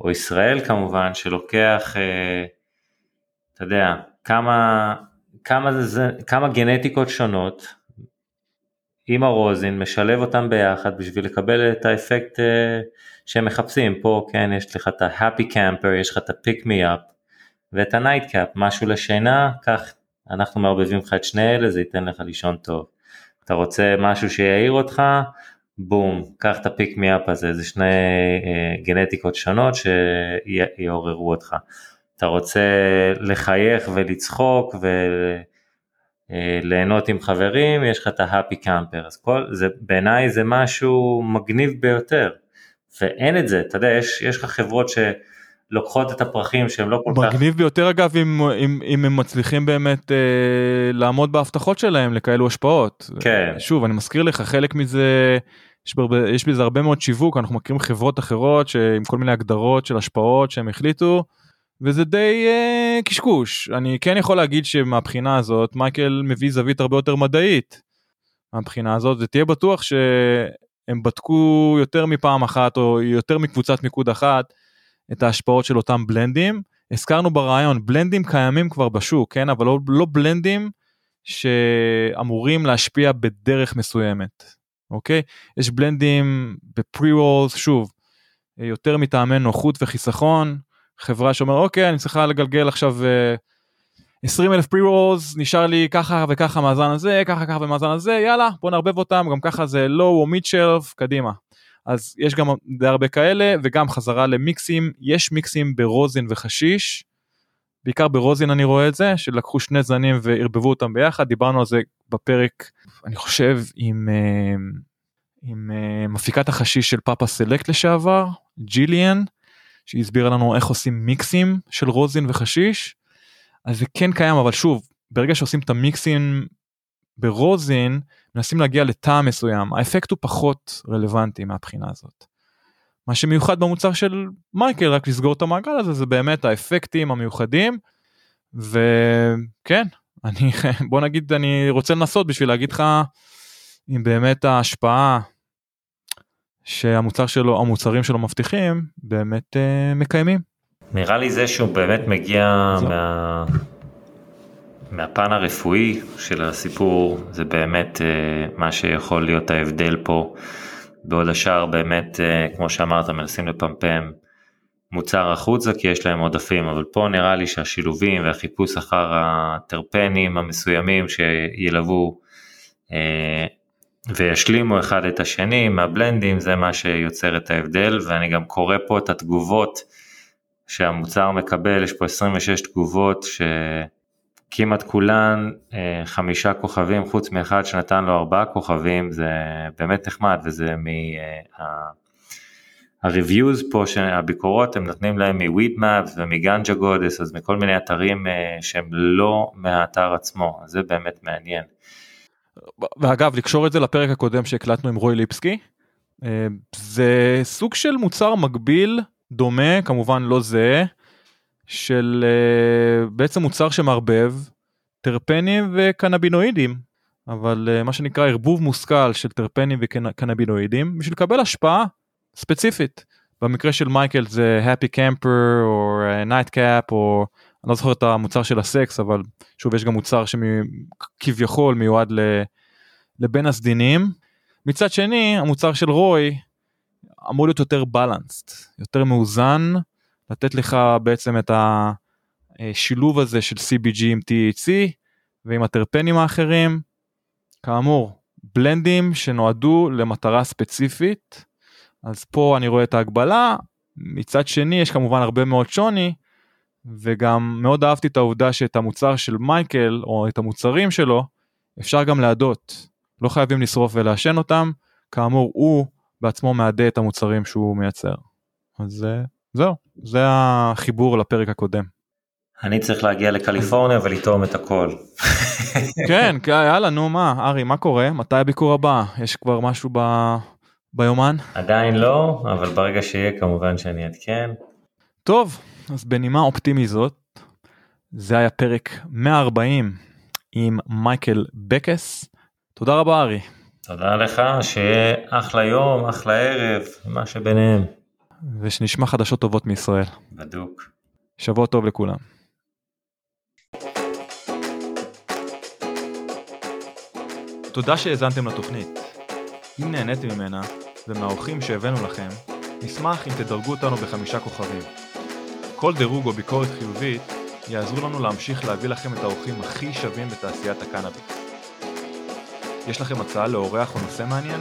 או ישראל כמובן, שלוקח, אה, אתה יודע, כמה, כמה, זה, כמה גנטיקות שונות עם הרוזין, משלב אותם ביחד בשביל לקבל את האפקט אה, שהם מחפשים. פה כן יש לך את ה-happy camper, יש לך את ה-pick me up ואת ה-night cap, משהו לשינה, כך אנחנו מערבבים לך את שני אלה, זה ייתן לך לישון טוב. אתה רוצה משהו שיעיר אותך, בום, קח את הפיק מי אפ הזה, זה שני אה, גנטיקות שונות שיעוררו אותך. אתה רוצה לחייך ולצחוק וליהנות אה, עם חברים, יש לך את ההפי קאמפר, אז כל, זה, בעיניי זה משהו מגניב ביותר, ואין את זה, אתה יודע, יש, יש לך חברות ש... לוקחות את הפרחים שהם לא כל
כך... מגניב ביותר אגב אם, אם, אם הם מצליחים באמת אה, לעמוד בהבטחות שלהם לכאלו השפעות.
כן.
שוב אני מזכיר לך חלק מזה יש, ברבה, יש בזה הרבה מאוד שיווק אנחנו מכירים חברות אחרות שעם כל מיני הגדרות של השפעות שהם החליטו וזה די אה, קשקוש אני כן יכול להגיד שמבחינה הזאת מייקל מביא זווית הרבה יותר מדעית. מהבחינה הזאת ותהיה בטוח שהם בדקו יותר מפעם אחת או יותר מקבוצת מיקוד אחת את ההשפעות של אותם בלנדים. הזכרנו ברעיון, בלנדים קיימים כבר בשוק, כן? אבל לא, לא בלנדים שאמורים להשפיע בדרך מסוימת, אוקיי? יש בלנדים בפרי-רולס, שוב, יותר מטעמי נוחות וחיסכון, חברה שאומר, אוקיי, אני צריכה לגלגל עכשיו 20 אה, אלף פרי-רולס, נשאר לי ככה וככה מאזן הזה, ככה ככה ומאזן הזה, יאללה, בוא נערבב אותם, גם ככה זה low או mid shelf, קדימה. אז יש גם די הרבה כאלה וגם חזרה למיקסים יש מיקסים ברוזין וחשיש. בעיקר ברוזין אני רואה את זה שלקחו שני זנים וערבבו אותם ביחד דיברנו על זה בפרק, אני חושב, עם, אה, עם אה, מפיקת החשיש של פאפה סלקט לשעבר, ג'יליאן, שהיא הסבירה לנו איך עושים מיקסים של רוזין וחשיש. אז זה כן קיים, אבל שוב, ברגע שעושים את המיקסים ברוזין, מנסים להגיע לטעם מסוים, האפקט הוא פחות רלוונטי מהבחינה הזאת. מה שמיוחד במוצר של מייקל, רק לסגור את המעגל הזה, זה באמת האפקטים המיוחדים, וכן, אני, בוא נגיד, אני רוצה לנסות בשביל להגיד לך אם באמת ההשפעה שהמוצר שלו, המוצרים שלו מבטיחים, באמת uh, מקיימים.
נראה לי זה שהוא באמת מגיע מה... מהפן הרפואי של הסיפור, זה באמת uh, מה שיכול להיות ההבדל פה. בעוד השאר באמת, uh, כמו שאמרת, מנסים לפמפם מוצר החוצה כי יש להם עודפים, אבל פה נראה לי שהשילובים והחיפוש אחר הטרפנים המסוימים שילוו אה, וישלימו אחד את השני מהבלנדים זה מה שיוצר את ההבדל. ואני גם קורא פה את התגובות שהמוצר מקבל, יש פה 26 תגובות שכמעט כולן אה, חמישה כוכבים חוץ מאחד שנתן לו ארבעה כוכבים זה באמת נחמד וזה מה... ה-reviews פה, הביקורות, הם נותנים להם מ-weedmaps ומגנג'ה גודס, אז מכל מיני אתרים אה, שהם לא מהאתר עצמו, זה באמת מעניין.
ואגב, לקשור את זה לפרק הקודם שהקלטנו עם רוי ליפסקי, אה, זה סוג של מוצר מקביל, דומה, כמובן לא זהה, של אה, בעצם מוצר שמערבב טרפנים וקנבינואידים, אבל מה שנקרא ערבוב מושכל של טרפנים וקנבינואידים, בשביל לקבל השפעה ספציפית. במקרה של מייקל זה happy camper או uh, night cap או אני לא זוכר את המוצר של הסקס אבל שוב יש גם מוצר שכביכול מיועד לבין הסדינים. מצד שני המוצר של רוי אמור להיות יותר בלנסט יותר מאוזן לתת לך בעצם את השילוב הזה של CBG עם THC ועם הטרפנים האחרים. כאמור בלנדים שנועדו למטרה ספציפית אז פה אני רואה את ההגבלה, מצד שני יש כמובן הרבה מאוד שוני, וגם מאוד אהבתי את העובדה שאת המוצר של מייקל, או את המוצרים שלו, אפשר גם להדות. לא חייבים לשרוף ולעשן אותם, כאמור הוא בעצמו מעדה את המוצרים שהוא מייצר. אז אה, זהו, זה החיבור לפרק הקודם.
אני צריך להגיע לקליפורניה ולטעום את הכל.
כן, יאללה, נו מה, ארי, מה קורה? מתי הביקור הבא? יש כבר משהו ב... ביומן?
עדיין לא, אבל ברגע שיהיה כמובן שאני אעדכן.
טוב, אז בנימה אופטימי זאת, זה היה פרק 140 עם מייקל בקס. תודה רבה ארי.
תודה לך, שיהיה אחלה יום, אחלה ערב, מה שביניהם.
ושנשמע חדשות טובות מישראל.
בדוק.
שבוע טוב לכולם. תודה שהאזנתם לתוכנית. אם נהניתם ממנה, ומהאורחים שהבאנו לכם, נשמח אם תדרגו אותנו בחמישה כוכבים. כל דירוג או ביקורת חיובית יעזרו לנו להמשיך להביא לכם את האורחים הכי שווים בתעשיית הקנאביס. יש לכם הצעה לאורח או נושא מעניין?